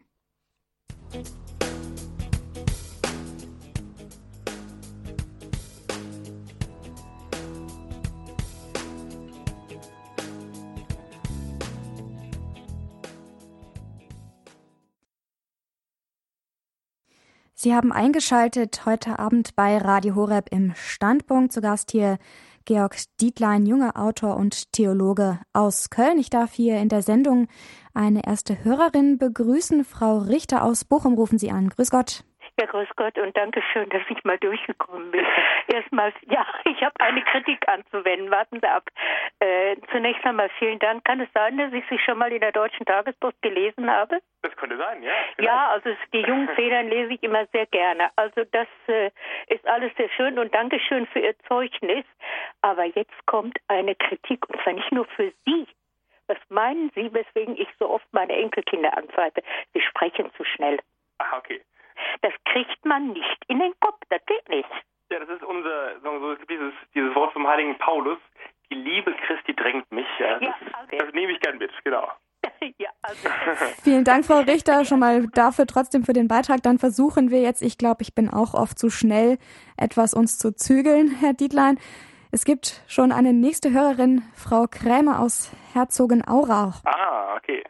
[SPEAKER 1] Sie haben eingeschaltet heute Abend bei Radio Horeb im Standpunkt. Zu Gast hier Georg Dietlein, junger Autor und Theologe aus Köln. Ich darf hier in der Sendung eine erste Hörerin begrüßen. Frau Richter aus Bochum rufen Sie an. Grüß Gott.
[SPEAKER 3] Ja, grüß Gott und danke schön, dass ich mal durchgekommen bin. Erstmal, ja, ich habe eine Kritik anzuwenden. Warten Sie ab. Äh, zunächst einmal vielen Dank. Kann es sein, dass ich Sie schon mal in der Deutschen Tagespost gelesen habe?
[SPEAKER 2] Das könnte sein, ja.
[SPEAKER 3] Vielleicht. Ja, also die jungen Federn lese ich immer sehr gerne. Also das äh, ist alles sehr schön und Dankeschön für Ihr Zeugnis. Aber jetzt kommt eine Kritik und zwar nicht nur für Sie. Was meinen Sie, weswegen ich so oft meine Enkelkinder anpfeife? Sie sprechen zu schnell.
[SPEAKER 2] Ah, okay.
[SPEAKER 3] Das kriegt man nicht in den Kopf, das geht nicht.
[SPEAKER 2] Ja, das ist unser, so, dieses, dieses Wort vom heiligen Paulus. Die Liebe Christi drängt mich. Ja, das, ja, also das nehme ich gern mit, genau.
[SPEAKER 1] Ja, also. Vielen Dank, Frau Richter, schon mal dafür trotzdem für den Beitrag. Dann versuchen wir jetzt, ich glaube, ich bin auch oft zu schnell, etwas uns zu zügeln, Herr Dietlein. Es gibt schon eine nächste Hörerin, Frau Krämer aus Herzogenaurach.
[SPEAKER 2] Ah, okay.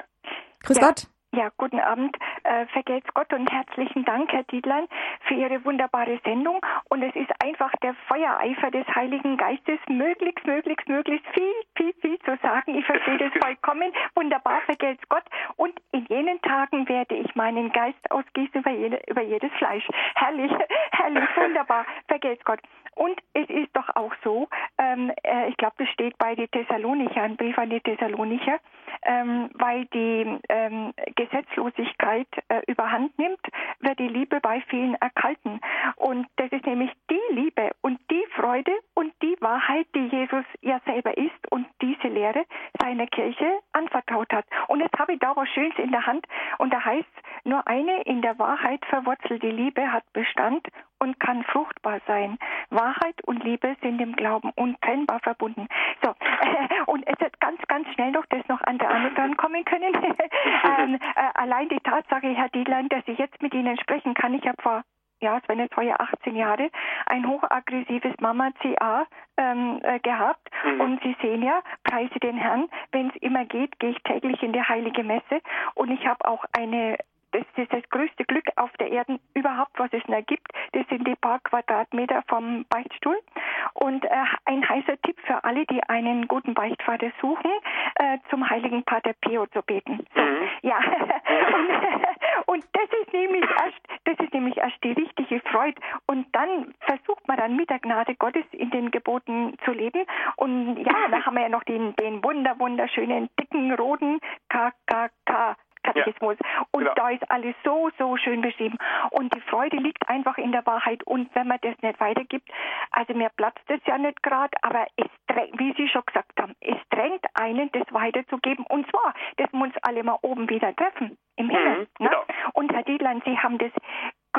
[SPEAKER 1] Grüß ja. Gott.
[SPEAKER 4] Ja, guten Abend. Äh, vergelt's Gott und herzlichen Dank, Herr Dietlein, für Ihre wunderbare Sendung. Und es ist einfach der Feuereifer des Heiligen Geistes, möglichst, möglichst, möglichst viel, viel, viel zu sagen. Ich verstehe das vollkommen. Wunderbar, vergelt's Gott. Und in jenen Tagen werde ich meinen Geist ausgießen über, jede, über jedes Fleisch. Herrlich, herrlich, wunderbar, vergelt's Gott. Und es ist doch auch so, ähm, äh, ich glaube, das steht bei den Thessalonicher, ein Brief an die Thessalonicher, ähm, weil die ähm, Gesetzlosigkeit äh, überhand nimmt, wird die Liebe bei vielen erkalten. Und das ist nämlich die Liebe und die Freude und die Wahrheit, die Jesus ja selber ist und diese Lehre seiner Kirche anvertraut hat. Und jetzt habe ich da was Schönes in der Hand und da heißt nur eine in der Wahrheit verwurzelte Liebe hat Bestand und kann fruchtbar sein. Wahrheit und Liebe sind im Glauben untrennbar verbunden. So, und es wird ganz, ganz schnell noch, dass noch andere dran kommen können. ähm, äh, allein die Tatsache, Herr Dietlein, dass ich jetzt mit Ihnen sprechen kann. Ich habe vor ja, es waren jetzt vorher 18 Jahre, ein hochaggressives Mama-CA ähm, äh, gehabt. Mhm. Und Sie sehen ja, preise den Herrn, wenn es immer geht, gehe ich täglich in die heilige Messe. Und ich habe auch eine das ist das größte Glück auf der Erde überhaupt, was es noch gibt. Das sind die paar Quadratmeter vom Beichtstuhl. Und äh, ein heißer Tipp für alle, die einen guten Beichtvater suchen, äh, zum heiligen Pater Pio zu beten. Mhm. Ja. und, und, das ist nämlich erst, das ist nämlich erst die richtige Freude. Und dann versucht man dann mit der Gnade Gottes in den Geboten zu leben. Und ja, da haben wir ja noch den, den wunder, wunderschönen, dicken, roten KKK Katechismus. Ja, und genau. da ist alles so, so schön beschrieben. Und die Freude liegt einfach in der Wahrheit. Und wenn man das nicht weitergibt, also mir platzt das ja nicht gerade, aber es drängt, wie Sie schon gesagt haben, es drängt einen, das weiterzugeben. Und zwar, dass wir uns alle mal oben wieder treffen, im Himmel. Mhm, ne? genau. Und Herr Dietlein, Sie haben das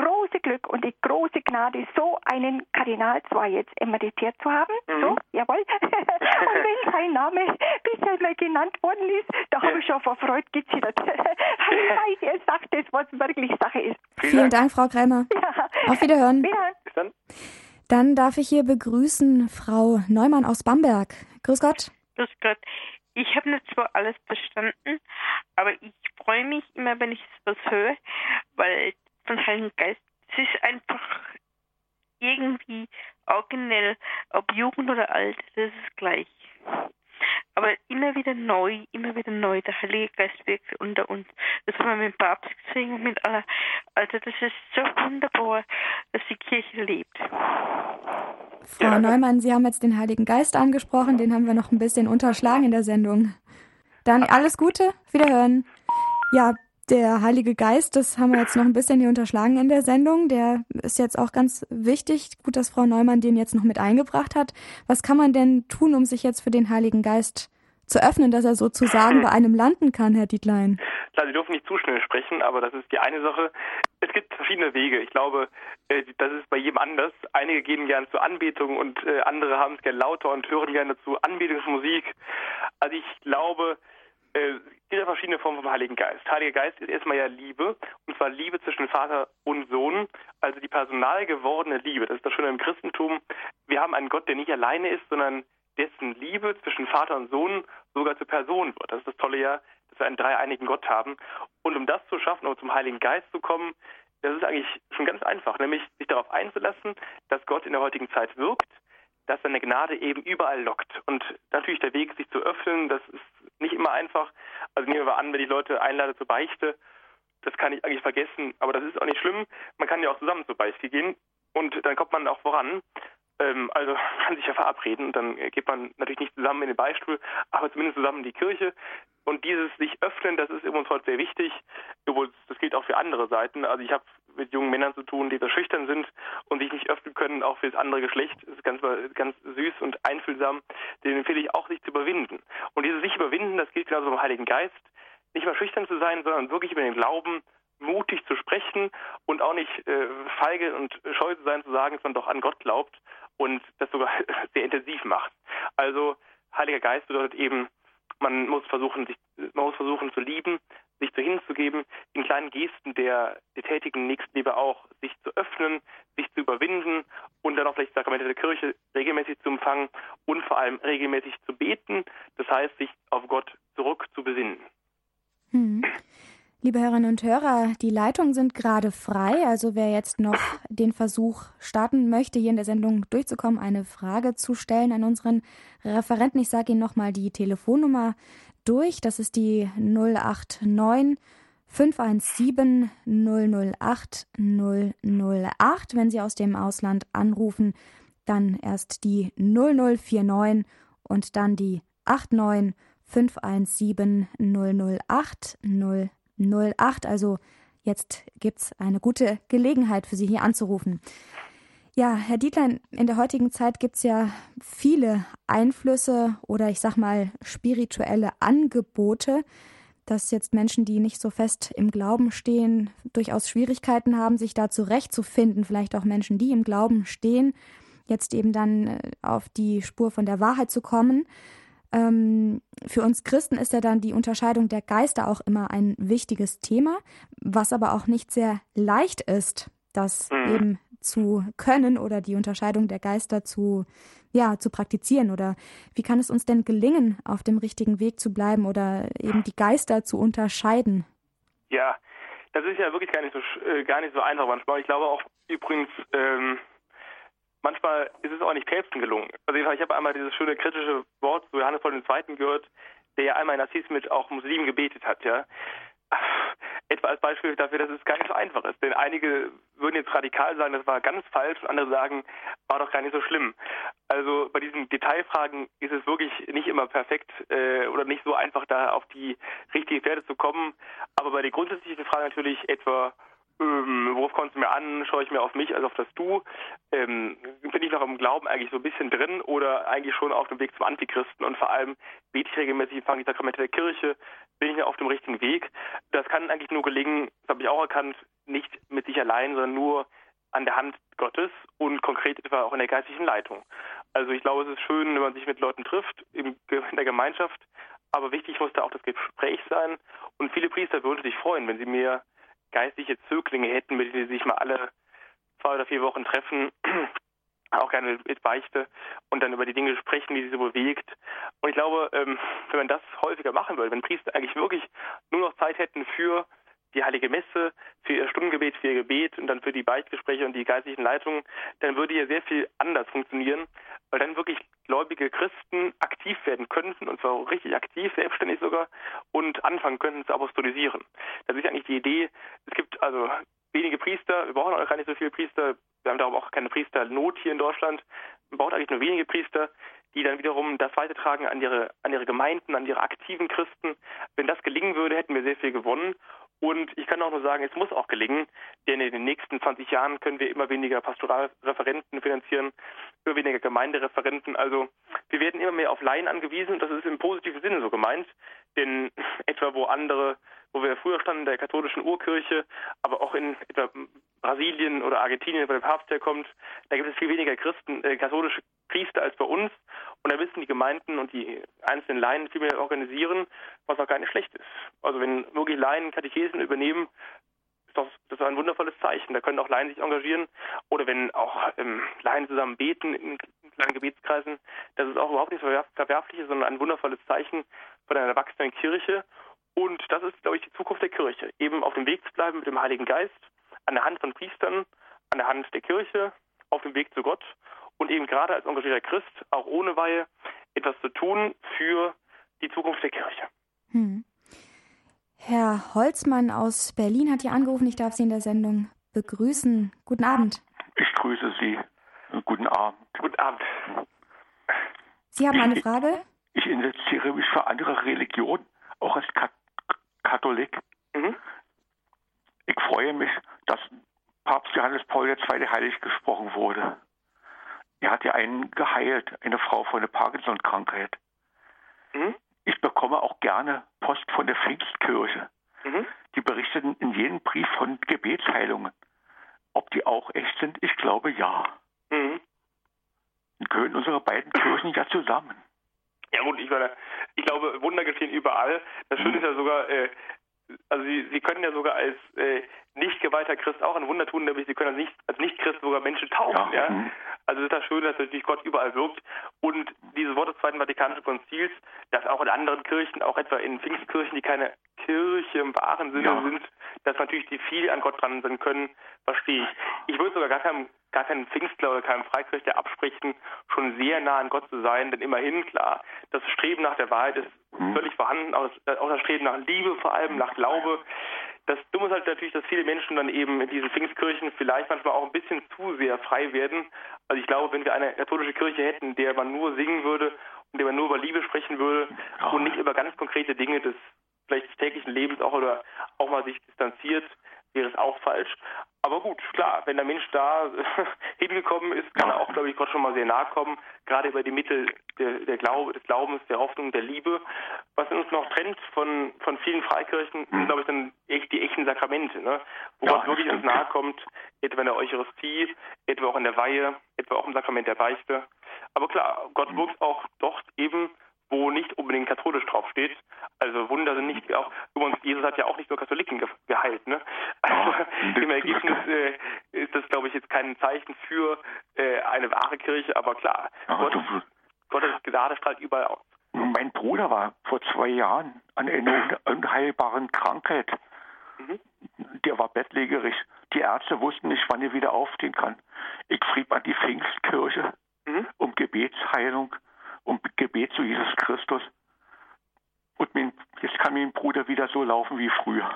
[SPEAKER 4] große Glück und die große Gnade, so einen Kardinal zwar jetzt emeritiert zu haben, mhm. so, jawohl, und wenn sein Name bisher mal genannt worden ist, da habe ich schon vor Freude gezittert. weil er sagt das, was wirklich Sache ist.
[SPEAKER 1] Vielen Dank, Frau Krämer. Ja. Auf Wiederhören. Wiederhören. Dann darf ich hier begrüßen Frau Neumann aus Bamberg. Grüß Gott.
[SPEAKER 5] Grüß Gott. Ich habe nicht zwar alles verstanden, aber ich freue mich immer, wenn ich was höre, weil von Heiligen Geist. Es ist einfach irgendwie originell, ob Jugend oder alt, das ist gleich. Aber immer wieder neu, immer wieder neu, der Heilige Geist wirkt unter uns. Das haben wir mit dem Papst gesehen und mit aller. Also das ist so wunderbar, dass die Kirche lebt.
[SPEAKER 1] Frau ja. Neumann, Sie haben jetzt den Heiligen Geist angesprochen, den haben wir noch ein bisschen unterschlagen in der Sendung. Dann alles Gute, Wiederhören. Ja, der Heilige Geist, das haben wir jetzt noch ein bisschen hier unterschlagen in der Sendung. Der ist jetzt auch ganz wichtig. Gut, dass Frau Neumann den jetzt noch mit eingebracht hat. Was kann man denn tun, um sich jetzt für den Heiligen Geist zu öffnen, dass er sozusagen bei einem landen kann, Herr Dietlein?
[SPEAKER 2] Klar, Sie dürfen nicht zu schnell sprechen, aber das ist die eine Sache. Es gibt verschiedene Wege. Ich glaube, äh, das ist bei jedem anders. Einige gehen gern zur Anbetung und äh, andere haben es gern lauter und hören gerne zu Anbetungsmusik. Also ich glaube, äh, gibt verschiedene Formen vom Heiligen Geist. Heiliger Geist ist erstmal ja Liebe, und zwar Liebe zwischen Vater und Sohn, also die personal gewordene Liebe. Das ist das Schöne im Christentum. Wir haben einen Gott, der nicht alleine ist, sondern dessen Liebe zwischen Vater und Sohn sogar zur Person wird. Das ist das Tolle ja, dass wir einen dreieinigen Gott haben. Und um das zu schaffen, um zum Heiligen Geist zu kommen, das ist eigentlich schon ganz einfach, nämlich sich darauf einzulassen, dass Gott in der heutigen Zeit wirkt, dass seine Gnade eben überall lockt. Und natürlich der Weg, sich zu öffnen, das ist nicht immer einfach. Also nehmen wir an, wenn ich Leute einlade zur Beichte, das kann ich eigentlich vergessen, aber das ist auch nicht schlimm. Man kann ja auch zusammen zur Beichte gehen und dann kommt man auch voran. Ähm, also kann sich ja verabreden dann geht man natürlich nicht zusammen in den Beistuhl, aber zumindest zusammen in die Kirche. Und dieses sich öffnen, das ist uns heute sehr wichtig. Obwohl, das gilt auch für andere Seiten. Also ich habe mit jungen Männern zu tun, die so schüchtern sind und sich nicht öffnen können, auch für das andere Geschlecht. Das ist ganz, ganz süß und einfühlsam. Den empfehle ich auch, sich zu überwinden. Und dieses sich überwinden, das gilt genauso beim Heiligen Geist. Nicht mal schüchtern zu sein, sondern wirklich über den Glauben mutig zu sprechen und auch nicht äh, feige und scheu zu sein, zu sagen, dass man doch an Gott glaubt und das sogar sehr intensiv macht. Also Heiliger Geist bedeutet eben, man muss versuchen, sich, man muss versuchen zu lieben, sich zu hinzugeben, in kleinen Gesten der, der tätigen Nächstenliebe auch, sich zu öffnen, sich zu überwinden und dann auch vielleicht Sakramente der Kirche regelmäßig zu empfangen und vor allem regelmäßig zu beten, das heißt, sich auf Gott zurück zu besinnen.
[SPEAKER 1] Hm. Liebe Hörerinnen und Hörer, die Leitungen sind gerade frei. Also wer jetzt noch den Versuch starten möchte, hier in der Sendung durchzukommen, eine Frage zu stellen an unseren Referenten. Ich sage Ihnen nochmal die Telefonnummer durch. Das ist die 089 517 008 008. Wenn Sie aus dem Ausland anrufen, dann erst die 0049 und dann die 89 517 008 008. Also jetzt gibt es eine gute Gelegenheit für Sie hier anzurufen. Ja, Herr Dietlein, in der heutigen Zeit gibt es ja viele Einflüsse oder ich sag mal spirituelle Angebote, dass jetzt Menschen, die nicht so fest im Glauben stehen, durchaus Schwierigkeiten haben, sich da zurechtzufinden. Vielleicht auch Menschen, die im Glauben stehen, jetzt eben dann äh, auf die Spur von der Wahrheit zu kommen. Ähm, für uns Christen ist ja dann die Unterscheidung der Geister auch immer ein wichtiges Thema, was aber auch nicht sehr leicht ist, das mhm. eben zu können oder die Unterscheidung der Geister zu, ja, zu praktizieren? Oder wie kann es uns denn gelingen, auf dem richtigen Weg zu bleiben oder eben die Geister zu unterscheiden?
[SPEAKER 2] Ja, das ist ja wirklich gar nicht so, äh, gar nicht so einfach manchmal. Ich glaube auch übrigens, ähm, manchmal ist es auch nicht Päpsten gelungen. Also ich habe einmal dieses schöne kritische Wort zu Johannes Paul II. gehört, der ja einmal in Assis mit auch Muslimen gebetet hat, ja etwa als Beispiel dafür, dass es gar nicht so einfach ist. Denn einige würden jetzt radikal sagen, das war ganz falsch und andere sagen, war doch gar nicht so schlimm. Also bei diesen Detailfragen ist es wirklich nicht immer perfekt äh, oder nicht so einfach, da auf die richtige Pferde zu kommen. Aber bei der grundsätzlichen Frage natürlich etwa, ähm, worauf kommt es mir an? Schaue ich mehr auf mich als auf das Du? Ähm, bin ich noch im Glauben eigentlich so ein bisschen drin oder eigentlich schon auf dem Weg zum Antichristen? Und vor allem bete ich regelmäßig, empfange die Sakramente der Kirche, bin ich auf dem richtigen Weg? Das kann eigentlich nur gelingen, das habe ich auch erkannt, nicht mit sich allein, sondern nur an der Hand Gottes und konkret etwa auch in der geistlichen Leitung. Also ich glaube, es ist schön, wenn man sich mit Leuten trifft, in der Gemeinschaft, aber wichtig muss da auch das Gespräch sein. Und viele Priester würden sich freuen, wenn sie mir geistliche Zöglinge hätten, mit denen sie sich mal alle zwei oder vier Wochen treffen, auch gerne mit Beichte und dann über die Dinge sprechen, die sie so bewegt. Und ich glaube, ähm, wenn man das häufiger machen würde, wenn Priester eigentlich wirklich nur noch Zeit hätten für die Heilige Messe, für ihr Stundengebet, für ihr Gebet und dann für die Beichtgespräche und die geistlichen Leitungen, dann würde hier sehr viel anders funktionieren, weil dann wirklich gläubige Christen aktiv werden könnten und zwar richtig aktiv, selbstständig sogar und anfangen könnten zu apostolisieren. Das ist eigentlich die Idee. Es gibt also wenige Priester, wir brauchen auch gar nicht so viele Priester, wir haben darum auch keine Priesternot hier in Deutschland, man braucht eigentlich nur wenige Priester, die dann wiederum das weitertragen an ihre, an ihre Gemeinden, an ihre aktiven Christen. Wenn das gelingen würde, hätten wir sehr viel gewonnen. Und ich kann auch nur sagen, es muss auch gelingen, denn in den nächsten 20 Jahren können wir immer weniger Pastoralreferenten finanzieren, immer weniger Gemeindereferenten. Also wir werden immer mehr auf Laien angewiesen. Das ist im positiven Sinne so gemeint. Denn etwa wo andere, wo wir früher standen, der katholischen Urkirche, aber auch in etwa Brasilien oder Argentinien, wo der Papst herkommt, da gibt es viel weniger Christen, äh, katholische Priester als bei uns. Und da müssen die Gemeinden und die einzelnen Laien viel mehr organisieren, was auch gar nicht schlecht ist. Also wenn wirklich Laien Katechesen übernehmen, ist das, das ist ein wundervolles Zeichen. Da können auch Laien sich engagieren. Oder wenn auch ähm, Laien zusammen beten in kleinen Gebetskreisen, das ist auch überhaupt nichts Verwerfliches, sondern ein wundervolles Zeichen von einer erwachsenen Kirche. Und das ist, glaube ich, die Zukunft der Kirche. Eben auf dem Weg zu bleiben mit dem Heiligen Geist, an der Hand von Priestern, an der Hand der Kirche, auf dem Weg zu Gott und eben gerade als engagierter Christ, auch ohne Weihe, etwas zu tun für die Zukunft der Kirche. Hm.
[SPEAKER 1] Herr Holzmann aus Berlin hat hier angerufen. Ich darf Sie in der Sendung begrüßen. Guten Abend.
[SPEAKER 6] Ich grüße Sie. Guten Abend.
[SPEAKER 2] Guten Abend.
[SPEAKER 1] Sie haben eine Frage?
[SPEAKER 6] Ich, ich interessiere mich für andere Religionen, auch als Katholik. Mhm. Ich freue mich, dass Papst Johannes Paul II. heilig gesprochen wurde. Er hat ja einen geheilt, eine Frau von der Parkinson-Krankheit. Mhm. Ich bekomme auch gerne Post von der Pfingstkirche. Mhm. Die berichteten in jedem Brief von Gebetsheilungen. Ob die auch echt sind, ich glaube ja. Mhm. Dann gehören unsere beiden Kirchen ja zusammen.
[SPEAKER 2] Ja gut, ich meine, ich glaube, Wunder geschehen überall. Das Schöne ist ja sogar, äh, also Sie, Sie können ja sogar als äh, nicht geweihter Christ auch ein Wunder tun, nämlich Sie können als nicht, als nicht Christ sogar Menschen taufen. Ja. ja? Mhm. Also ist das schön, dass natürlich Gott überall wirkt. Und diese Worte des Zweiten Vatikanischen Konzils, dass auch in anderen Kirchen, auch etwa in Pfingstkirchen, die keine Kirche im wahren Sinne ja. sind, dass natürlich die viel an Gott dran sein können, verstehe ich. Ich würde sogar gar keinem, gar keinem Pfingstler oder keinem Freikirchler absprechen, schon sehr nah an Gott zu sein, denn immerhin, klar, das Streben nach der Wahrheit ist mhm. völlig vorhanden, auch das Streben nach Liebe vor allem, nach Glaube. Das Dumme ist halt natürlich, dass viele Menschen dann eben in diesen Pfingstkirchen vielleicht manchmal auch ein bisschen zu sehr frei werden. Also ich glaube, wenn wir eine katholische Kirche hätten, in der man nur singen würde und der man nur über Liebe sprechen würde und nicht über ganz konkrete Dinge des vielleicht des täglichen Lebens auch oder auch mal sich distanziert, wäre es auch falsch. Aber gut, klar, wenn der Mensch da hingekommen ist, kann er auch, glaube ich, Gott schon mal sehr nahe kommen, gerade über die Mittel der, der Glaube, des Glaubens, der Hoffnung, der Liebe. Was uns noch trennt von, von vielen Freikirchen, sind, glaube ich, dann echt die echten Sakramente, ne? wo ja, Gott wirklich uns nahe kommt, etwa in der Eucharistie, etwa auch in der Weihe, etwa auch im Sakrament der Beichte. Aber klar, Gott wirkt auch dort eben wo nicht unbedingt katholisch draufsteht. Also Wunder sind nicht auch, übrigens, Jesus hat ja auch nicht nur Katholiken ge geheilt, ne? Also im Ergebnis äh, ist das, glaube ich, jetzt kein Zeichen für äh, eine wahre Kirche, aber klar, Gott, Gottes Gnade strahlt überall aus.
[SPEAKER 6] Mein Bruder war vor zwei Jahren an einer unheilbaren Krankheit. Mhm. Der war bettlägerig. Die Ärzte wussten nicht, wann er wieder aufstehen kann. Ich schrieb an die Pfingstkirche mhm. um Gebetsheilung um Gebet zu Jesus Christus. Und mein, jetzt kann mein Bruder wieder so laufen wie früher.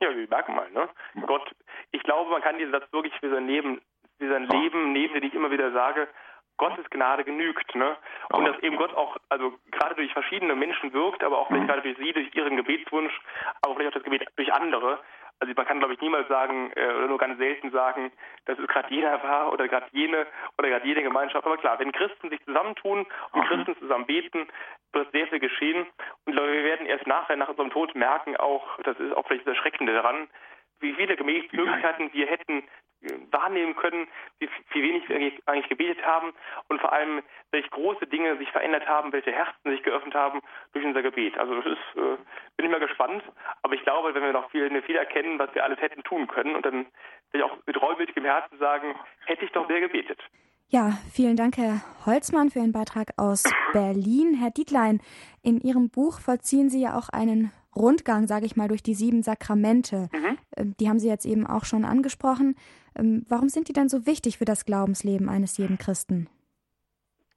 [SPEAKER 2] Ja, wir merken mal, ne? Gott, ich glaube, man kann diesen Satz wirklich für sein Leben, für sein ja. Leben nehmen, den ich immer wieder sage, Gottes Gnade genügt, ne? Und ja. dass eben Gott auch, also gerade durch verschiedene Menschen wirkt, aber auch vielleicht mhm. gerade durch sie, durch ihren Gebetswunsch, aber vielleicht auch das Gebet durch andere. Also man kann, glaube ich, niemals sagen äh, oder nur ganz selten sagen, dass es gerade jener war oder gerade jene oder gerade jede Gemeinschaft. Aber klar, wenn Christen sich zusammentun und mhm. Christen zusammen beten, wird sehr viel geschehen. Und glaube, wir werden erst nachher, nach unserem Tod merken auch, das ist auch vielleicht das Erschreckende daran, wie viele Möglichkeiten wir hätten äh, wahrnehmen können, wie, wie wenig wir eigentlich gebetet haben und vor allem, welche große Dinge sich verändert haben, welche Herzen sich geöffnet haben durch unser Gebet. Also das ist, äh, bin ich mal gespannt, aber ich glaube, wenn wir noch viel, viel erkennen, was wir alles hätten tun können und dann vielleicht auch mit reumütigem Herzen sagen, hätte ich doch sehr gebetet.
[SPEAKER 1] Ja, vielen Dank, Herr Holzmann, für Ihren Beitrag aus Berlin. Herr Dietlein, in Ihrem Buch vollziehen Sie ja auch einen Rundgang, sage ich mal, durch die sieben Sakramente. Mhm. Ähm, die haben Sie jetzt eben auch schon angesprochen. Ähm, warum sind die denn so wichtig für das Glaubensleben eines jeden Christen?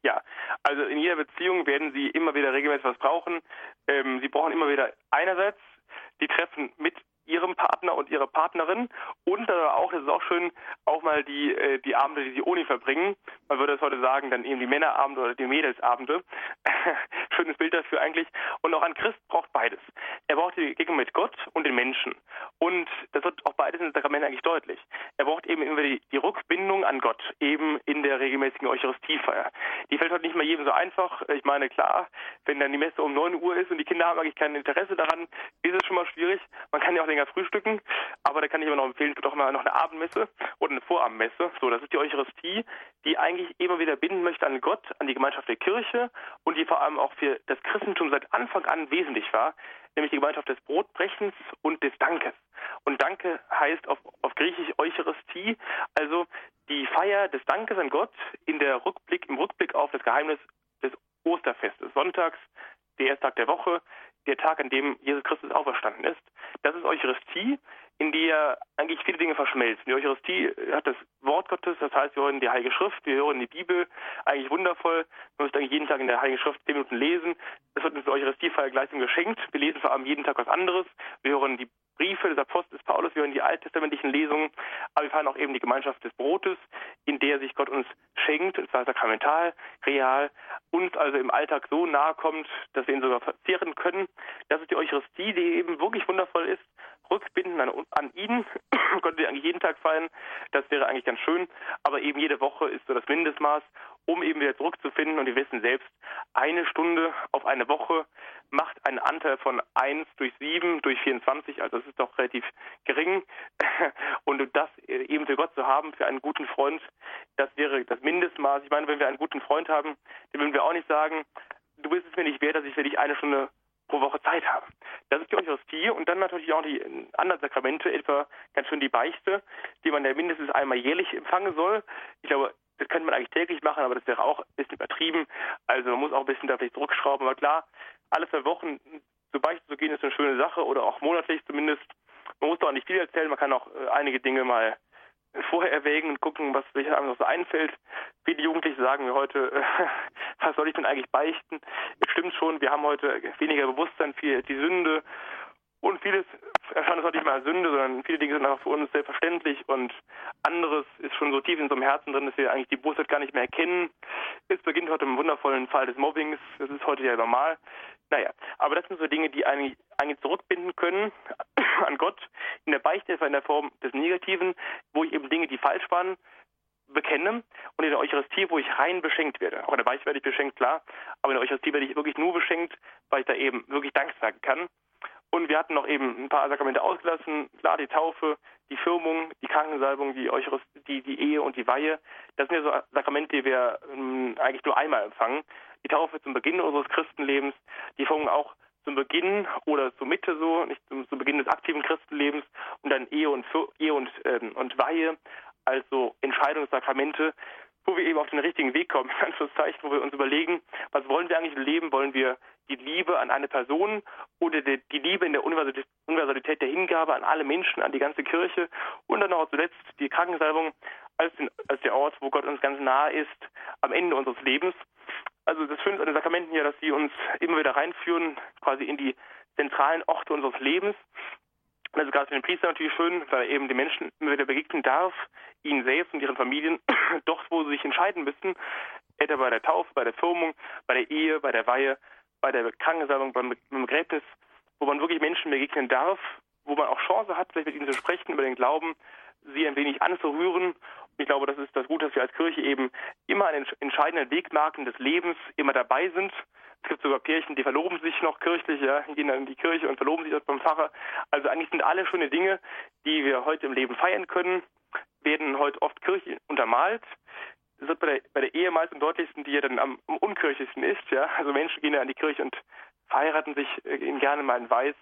[SPEAKER 2] Ja, also in jeder Beziehung werden Sie immer wieder regelmäßig was brauchen. Ähm, Sie brauchen immer wieder einerseits die Treffen mit ihrem Partner und ihrer Partnerin und dann auch, das ist auch schön, auch mal die, äh, die Abende, die sie ohne verbringen. Man würde es heute sagen, dann eben die Männerabende oder die Mädelsabende. Schönes Bild dafür eigentlich. Und auch ein Christ braucht beides. Er braucht die Begegnung mit Gott und den Menschen. Und das wird auch beides in den Sakramenten eigentlich deutlich. Er braucht eben immer die, die Rückbindung an Gott, eben in der regelmäßigen Eucharistiefeier. Die fällt heute nicht mehr jedem so einfach. Ich meine, klar, wenn dann die Messe um 9 Uhr ist und die Kinder haben eigentlich kein Interesse daran, ist es schon mal schwierig. Man kann ja auch länger frühstücken, aber da kann ich immer noch empfehlen, doch mal noch eine Abendmesse oder eine Vorabendmesse. So, das ist die Eucharistie, die eigentlich immer wieder binden möchte an Gott, an die Gemeinschaft der Kirche und die vor allem auch für das Christentum seit Anfang an wesentlich war, nämlich die Gemeinschaft des Brotbrechens und des Dankes. Und Danke heißt auf, auf Griechisch Eucharistie, also die Feier des Dankes an Gott in der Rückblick, im Rückblick auf das Geheimnis des Osterfestes, sonntags, der erste Tag der Woche, der Tag, an dem Jesus Christus auferstanden ist. Das ist Eucharistie, in der eigentlich viele Dinge verschmelzen. Die Eucharistie hat das Wort Gottes, das heißt, wir hören die Heilige Schrift, wir hören die Bibel, eigentlich wundervoll. Man müsste eigentlich jeden Tag in der Heiligen Schrift zehn Minuten lesen. Das wird uns die Eucharistiefeier gleichsam geschenkt. Wir lesen vor allem jeden Tag was anderes. Wir hören die Briefe des Apostels Paulus, wir hören die alttestamentlichen Lesungen, aber wir feiern auch eben die Gemeinschaft des Brotes, in der sich Gott uns schenkt, und zwar sakramental, real, uns also im Alltag so nahe kommt, dass wir ihn sogar verzehren können. Das ist die Eucharistie, die eben wirklich wundervoll ist, rückbinden an, an ihn, könnte ihr eigentlich jeden Tag feiern, das wäre eigentlich ganz schön, aber eben jede Woche ist so das Mindestmaß, um eben wieder zurückzufinden und wir wissen selbst, eine Stunde auf eine Woche macht einen Anteil von 1 durch 7 durch 24, also das ist doch relativ gering. Und das eben für Gott zu haben, für einen guten Freund, das wäre das Mindestmaß. Ich meine, wenn wir einen guten Freund haben, dann würden wir auch nicht sagen, du bist es mir nicht wert, dass ich für dich eine Stunde pro Woche Zeit habe. Das ist die Eucharistie und dann natürlich auch die anderen Sakramente, etwa ganz schön die Beichte, die man ja mindestens einmal jährlich empfangen soll. Ich glaube, das könnte man eigentlich täglich machen, aber das wäre auch ein bisschen übertrieben. Also man muss auch ein bisschen da vielleicht zurückschrauben. Aber klar, alle zwei Wochen zur Beichte zu gehen, ist eine schöne Sache oder auch monatlich zumindest. Man muss doch nicht viel erzählen, man kann auch äh, einige Dinge mal vorher erwägen und gucken, was sich einem noch so einfällt. Viele Jugendliche sagen mir heute, äh, was soll ich denn eigentlich beichten? Es stimmt schon, wir haben heute weniger Bewusstsein für die Sünde und vieles erscheint uns heute nicht mehr als Sünde, sondern viele Dinge sind einfach für uns selbstverständlich und anderes ist schon so tief in unserem Herzen drin, dass wir eigentlich die Bosheit gar nicht mehr erkennen. Es beginnt heute im wundervollen Fall des Mobbings, das ist heute ja normal. Naja, aber das sind so Dinge, die eigentlich, eigentlich zurückbinden können an Gott in der Beichte in der Form des Negativen, wo ich eben Dinge, die falsch waren, bekenne und in der Eucharistie, wo ich rein beschenkt werde. Auch in der Beichte werde ich beschenkt, klar, aber in der Eucharistie werde ich wirklich nur beschenkt, weil ich da eben wirklich Dank sagen kann. Und wir hatten noch eben ein paar Sakramente ausgelassen. Klar, die Taufe, die Firmung, die Krankensalbung, die, Eucharistie, die, die Ehe und die Weihe. Das sind ja so Sakramente, die wir ähm, eigentlich nur einmal empfangen. Die Taufe zum Beginn unseres Christenlebens, die Firmung auch zum Beginn oder zur Mitte so, nicht zum, zum Beginn des aktiven Christenlebens und dann Ehe und, Ehe und, ähm, und Weihe, also Entscheidungssakramente, wo wir eben auf den richtigen Weg kommen, in Anführungszeichen, wo wir uns überlegen, was wollen wir eigentlich im Leben? Wollen wir die Liebe an eine Person oder die, Liebe in der Universalität der Hingabe an alle Menschen, an die ganze Kirche und dann auch zuletzt die Krankensalbung als, den, als der Ort, wo Gott uns ganz nahe ist, am Ende unseres Lebens. Also das Schöne an den Sakramenten ja, dass sie uns immer wieder reinführen, quasi in die zentralen Orte unseres Lebens. Ist gerade für den Priester natürlich schön, weil er eben den Menschen immer wieder begegnen darf, ihnen selbst und ihren Familien, dort, wo sie sich entscheiden müssen, etwa bei der Taufe, bei der Firmung, bei der Ehe, bei der Weihe, bei der Krankensalbung, beim, beim Begräbnis, wo man wirklich Menschen begegnen darf, wo man auch Chance hat, vielleicht mit ihnen zu sprechen über den Glauben, sie ein wenig anzurühren. Und ich glaube, das ist das Gute, dass wir als Kirche eben immer an den entscheidenden Wegmarken des Lebens immer dabei sind. Es gibt sogar Pärchen, die verloben sich noch kirchlich, ja, gehen dann in die Kirche und verloben sich dort beim Pfarrer. Also eigentlich sind alle schöne Dinge, die wir heute im Leben feiern können, werden heute oft kirchlich untermalt das wird bei der, bei der Ehe meist am deutlichsten, die ja dann am, am unkirchlichsten ist. Ja? Also Menschen gehen ja an die Kirche und verheiraten sich äh, gerne mal in Weiß,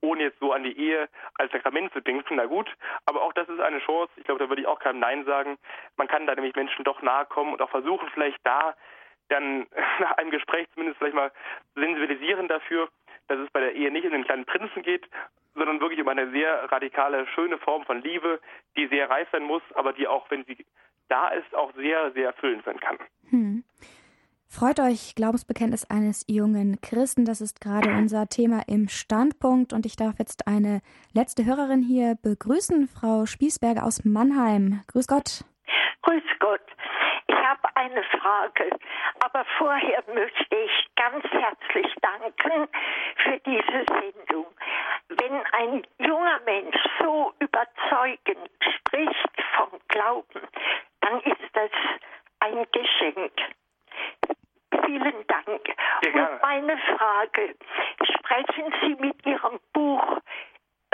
[SPEAKER 2] ohne jetzt so an die Ehe als Sakrament zu denken. Na gut, aber auch das ist eine Chance. Ich glaube, da würde ich auch keinem Nein sagen. Man kann da nämlich Menschen doch nahe kommen und auch versuchen, vielleicht da dann nach einem Gespräch zumindest vielleicht mal sensibilisieren dafür, dass es bei der Ehe nicht um den kleinen Prinzen geht, sondern wirklich um eine sehr radikale, schöne Form von Liebe, die sehr reif sein muss, aber die auch, wenn sie da ist, auch sehr, sehr erfüllend sein kann. Hm.
[SPEAKER 1] Freut euch, Glaubensbekenntnis eines jungen Christen. Das ist gerade unser Thema im Standpunkt. Und ich darf jetzt eine letzte Hörerin hier begrüßen, Frau Spießberger aus Mannheim. Grüß Gott.
[SPEAKER 7] Grüß Gott. Ich habe eine Frage, aber vorher möchte ich ganz herzlich danken für diese Sendung. Wenn ein junger Mensch so überzeugend spricht vom Glauben, dann ist das ein Geschenk. Vielen Dank. Und meine Frage, sprechen Sie mit Ihrem Buch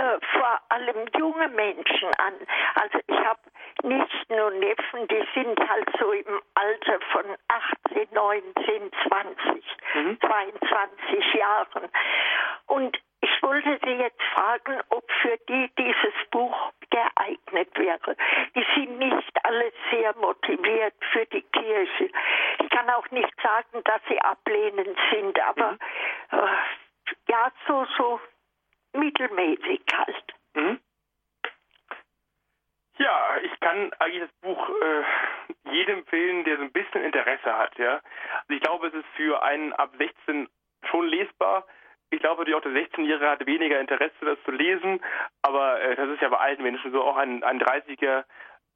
[SPEAKER 7] äh, vor allem junge Menschen an. Also ich habe Nichten und Neffen, die sind halt so im Alter von 18, 19, 20, mhm. 22 Jahren. Und ich wollte Sie jetzt fragen, ob für die dieses Buch geeignet wäre. Die sind nicht alle sehr motiviert für die Kirche. Ich kann auch nicht sagen, dass sie ablehnend sind, aber mhm. äh, ja, so, so mittelmäßig halt. Mhm.
[SPEAKER 2] Ja, ich kann eigentlich das Buch äh, jedem empfehlen, der so ein bisschen Interesse hat. Ja, also ich glaube, es ist für einen ab 16 schon lesbar. Ich glaube natürlich auch der 16-Jährige hat weniger Interesse, das zu lesen, aber äh, das ist ja bei allen Menschen so. Auch ein, ein 30er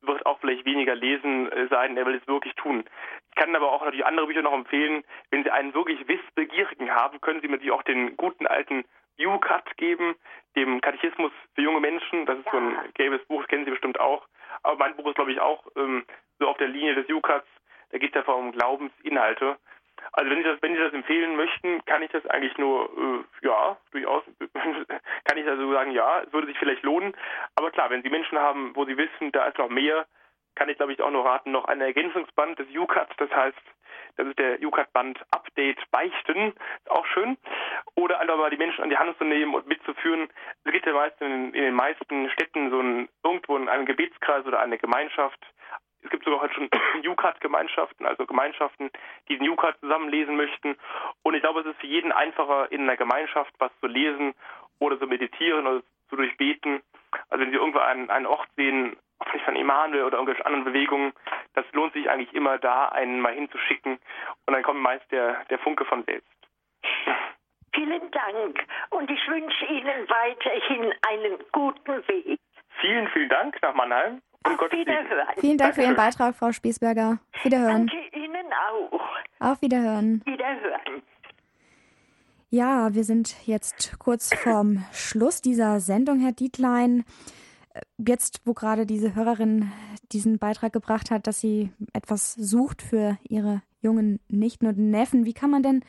[SPEAKER 2] wird auch vielleicht weniger lesen äh, sein, er will es wirklich tun. Ich kann aber auch natürlich andere Bücher noch empfehlen. Wenn Sie einen wirklich Wissbegierigen haben, können Sie natürlich auch den guten alten U-Cut geben, dem Katechismus für junge Menschen. Das ist so ein gelbes Buch, das kennen Sie bestimmt auch. Aber mein Buch ist, glaube ich, auch ähm, so auf der Linie des U-Cuts. Da geht es einfach um Glaubensinhalte. Also wenn Sie das, wenn Sie das empfehlen möchten, kann ich das eigentlich nur, äh, ja, durchaus, kann ich also sagen, ja, es würde sich vielleicht lohnen. Aber klar, wenn Sie Menschen haben, wo Sie wissen, da ist noch mehr, kann ich, glaube ich, auch nur raten, noch ein Ergänzungsband des U-Cuts, das heißt, das ist der UCAT-Band Update Beichten, ist auch schön. Oder einfach mal die Menschen an die Hand zu nehmen und mitzuführen. Es gibt ja meist in, in den meisten Städten so ein, irgendwo einen Gebetskreis oder eine Gemeinschaft, es gibt sogar heute schon UCAT-Gemeinschaften, also Gemeinschaften, die den UCAT zusammenlesen möchten. Und ich glaube, es ist für jeden einfacher, in einer Gemeinschaft was zu lesen oder zu meditieren oder zu durchbeten. Also wenn Sie irgendwo einen, einen Ort sehen, vielleicht von Emanuel oder irgendwelchen anderen Bewegungen, das lohnt sich eigentlich immer da, einen mal hinzuschicken. Und dann kommt meist der, der Funke von selbst.
[SPEAKER 7] Vielen Dank und ich wünsche Ihnen weiterhin einen guten Weg.
[SPEAKER 2] Vielen, vielen Dank nach Mannheim.
[SPEAKER 7] Auf Wiederhören.
[SPEAKER 1] Vielen Dank für Ihren Beitrag, Frau Spiesberger. Wiederhören.
[SPEAKER 7] Danke Ihnen auch.
[SPEAKER 1] Auf Wiederhören.
[SPEAKER 7] Wiederhören.
[SPEAKER 1] Ja, wir sind jetzt kurz vorm Schluss dieser Sendung, Herr Dietlein. Jetzt, wo gerade diese Hörerin diesen Beitrag gebracht hat, dass sie etwas sucht für ihre jungen Nichten und Neffen, wie kann man denn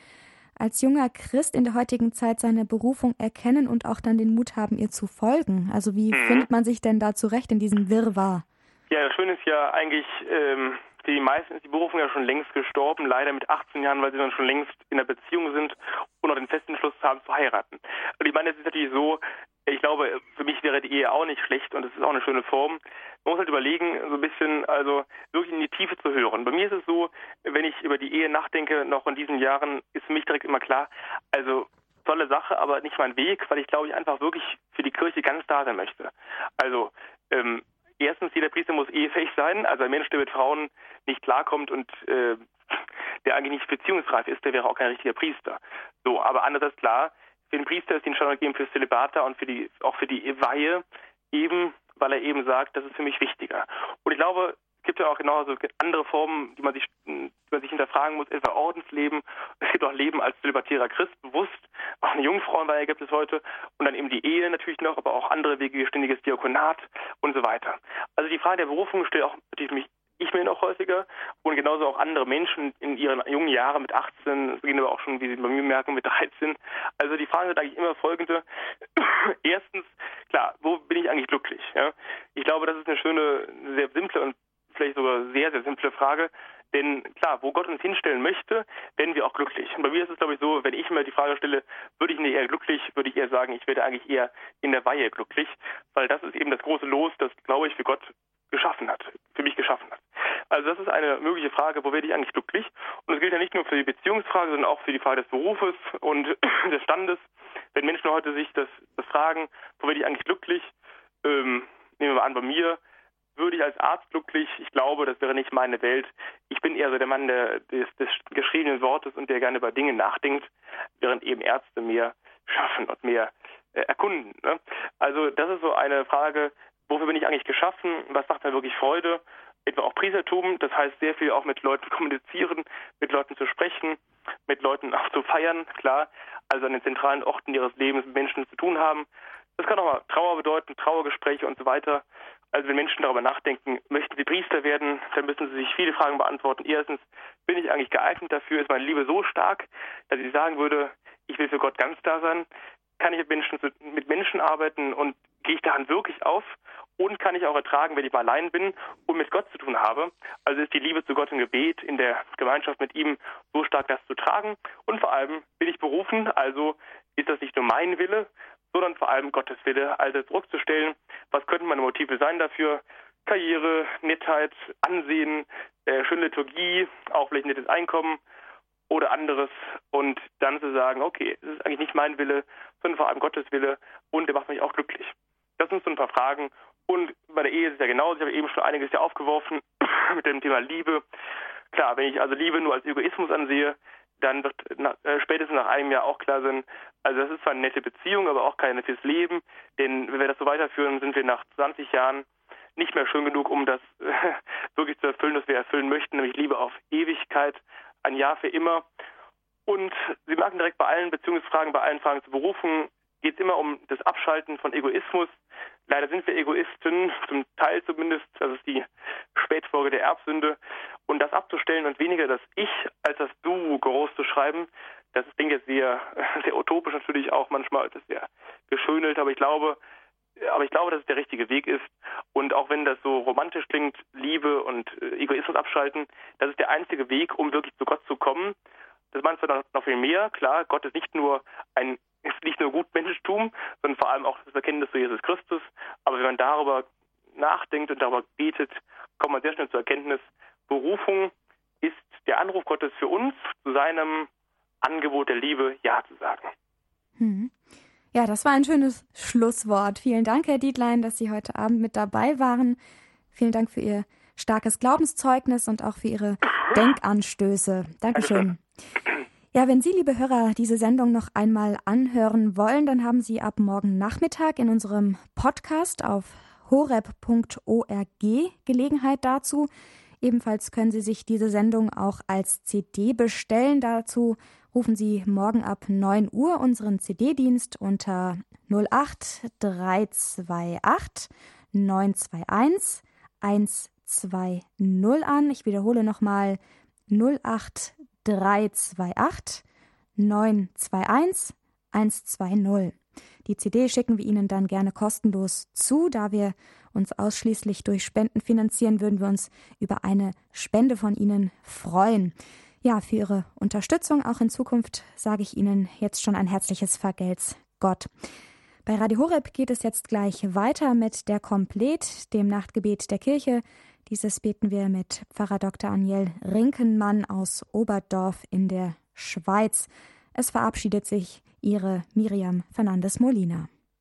[SPEAKER 1] als junger Christ in der heutigen Zeit seine Berufung erkennen und auch dann den Mut haben, ihr zu folgen? Also wie mhm. findet man sich denn da zurecht in diesem Wirrwarr?
[SPEAKER 2] Ja, das Schöne ist ja eigentlich, ähm, die meisten ist die Berufung ja schon längst gestorben, leider mit 18 Jahren, weil sie dann schon längst in einer Beziehung sind und auch den festen Schluss haben zu heiraten. Und ich meine, es ist natürlich so, ich glaube, für mich wäre die Ehe auch nicht schlecht und es ist auch eine schöne Form. Man muss halt überlegen, so ein bisschen, also wirklich in die Tiefe zu hören. Bei mir ist es so, wenn ich über die Ehe nachdenke, noch in diesen Jahren, ist für mich direkt immer klar, also tolle Sache, aber nicht mein Weg, weil ich glaube, ich einfach wirklich für die Kirche ganz da sein möchte. Also, ähm, erstens, jeder Priester muss ehefähig sein, also ein Mensch, der mit Frauen nicht klarkommt und äh, der eigentlich nicht beziehungsreif ist, der wäre auch kein richtiger Priester. So, aber andererseits klar, für den Priester ist die Entscheidung gegeben für Celibata und für die, auch für die Weihe, eben weil er eben sagt, das ist für mich wichtiger. Und ich glaube, gibt ja auch genauso andere Formen, die man sich, die man sich hinterfragen muss, etwa Ordensleben. Es gibt auch Leben als zölibatärer Christ, bewusst. Auch eine Jungfrauenweihe gibt es heute. Und dann eben die Ehe natürlich noch, aber auch andere Wege, ständiges Diakonat und so weiter. Also die Frage der Berufung stellt auch natürlich mich ich mir noch häufiger und genauso auch andere Menschen in ihren jungen Jahren mit 18, beginnen aber auch schon, wie Sie bei mir merken, mit 13. Also die Frage ist eigentlich immer folgende. Erstens, klar, wo bin ich eigentlich glücklich? Ja? Ich glaube, das ist eine schöne, sehr simple und vielleicht sogar sehr, sehr simple Frage. Denn klar, wo Gott uns hinstellen möchte, werden wir auch glücklich. Und bei mir ist es, glaube ich, so, wenn ich mir die Frage stelle, würde ich nicht eher glücklich, würde ich eher sagen, ich werde eigentlich eher in der Weihe glücklich, weil das ist eben das große Los, das, glaube ich, für Gott geschaffen hat, für mich geschaffen hat. Also das ist eine mögliche Frage, wo werde ich eigentlich glücklich? Und das gilt ja nicht nur für die Beziehungsfrage, sondern auch für die Frage des Berufes und des Standes. Wenn Menschen heute sich das, das fragen, wo werde ich eigentlich glücklich? Ähm, nehmen wir mal an, bei mir, würde ich als Arzt glücklich? Ich glaube, das wäre nicht meine Welt. Ich bin eher so der Mann der, des, des geschriebenen Wortes und der gerne über Dinge nachdenkt, während eben Ärzte mehr schaffen und mehr äh, erkunden. Ne? Also das ist so eine Frage, wofür bin ich eigentlich geschaffen? Was macht mir wirklich Freude? Etwa auch Priestertum, das heißt sehr viel auch mit Leuten kommunizieren, mit Leuten zu sprechen, mit Leuten auch zu feiern, klar, also an den zentralen Orten ihres Lebens mit Menschen zu tun haben. Das kann auch mal Trauer bedeuten, Trauergespräche und so weiter. Also wenn Menschen darüber nachdenken, möchten sie Priester werden, dann müssen sie sich viele Fragen beantworten. Erstens, bin ich eigentlich geeignet dafür? Ist meine Liebe so stark, dass ich sagen würde, ich will für Gott ganz da sein? Kann ich mit Menschen, mit Menschen arbeiten und gehe ich daran wirklich auf? Und kann ich auch ertragen, wenn ich mal allein bin und mit Gott zu tun habe? Also ist die Liebe zu Gott im Gebet, in der Gemeinschaft mit ihm so stark, das zu tragen? Und vor allem bin ich berufen, also ist das nicht nur mein Wille, sondern vor allem Gottes Wille, also zurückzustellen. Was könnten meine Motive sein dafür? Karriere, Nettheit, Ansehen, äh, schöne Liturgie, auch vielleicht nettes Einkommen oder anderes und dann zu sagen, okay, es ist eigentlich nicht mein Wille, sondern vor allem Gottes Wille und der macht mich auch glücklich. Das sind so ein paar Fragen und bei der Ehe ist es ja genauso. Ich habe eben schon einiges ja aufgeworfen mit dem Thema Liebe. Klar, wenn ich also Liebe nur als Egoismus ansehe, dann wird nach, äh, spätestens nach einem Jahr auch klar sein, also das ist zwar eine nette Beziehung, aber auch keine fürs Leben, denn wenn wir das so weiterführen, sind wir nach 20 Jahren nicht mehr schön genug, um das äh, wirklich zu erfüllen, was wir erfüllen möchten, nämlich Liebe auf Ewigkeit, ein Jahr für immer. Und Sie merken direkt bei allen Beziehungsfragen, bei allen Fragen zur Berufung, geht es immer um das Abschalten von Egoismus. Leider sind wir Egoisten, zum Teil zumindest, das ist die Spätfolge der Erbsünde. Und das abzustellen und weniger das Ich als das Du groß zu schreiben, das klingt jetzt sehr, sehr utopisch natürlich auch manchmal, das ist sehr geschönelt, aber ich glaube, aber ich glaube, dass es der richtige Weg ist. Und auch wenn das so romantisch klingt, Liebe und äh, Egoismus abschalten, das ist der einzige Weg, um wirklich zu Gott zu kommen. Das meinst du noch viel mehr. Klar, Gott ist nicht nur ein ist nicht nur Gutmenschtum, sondern vor allem auch das Erkenntnis zu Jesus Christus. Aber wenn man darüber nachdenkt und darüber betet, kommt man sehr schnell zur Erkenntnis, Berufung ist der Anruf Gottes für uns, zu seinem Angebot der Liebe Ja zu sagen.
[SPEAKER 1] Hm. Ja, das war ein schönes Schlusswort. Vielen Dank, Herr Dietlein, dass Sie heute Abend mit dabei waren. Vielen Dank für Ihr starkes Glaubenszeugnis und auch für Ihre Denkanstöße. Dankeschön. Ja, wenn Sie, liebe Hörer, diese Sendung noch einmal anhören wollen, dann haben Sie ab morgen Nachmittag in unserem Podcast auf horeb.org Gelegenheit dazu. Ebenfalls können Sie sich diese Sendung auch als CD bestellen. Dazu rufen Sie morgen ab 9 Uhr unseren CD-Dienst unter 08328 921 120 an. Ich wiederhole nochmal 08328 328 921 120. Die CD schicken wir Ihnen dann gerne kostenlos zu. Da wir uns ausschließlich durch Spenden finanzieren, würden wir uns über eine Spende von Ihnen freuen. Ja, für Ihre Unterstützung auch in Zukunft sage ich Ihnen jetzt schon ein herzliches Vergelt's Gott. Bei Radio Horeb geht es jetzt gleich weiter mit der Komplet, dem Nachtgebet der Kirche. Dieses beten wir mit Pfarrer Dr. Aniel Rinkenmann aus Oberdorf in der Schweiz. Es verabschiedet sich Ihre Miriam Fernandes Molina.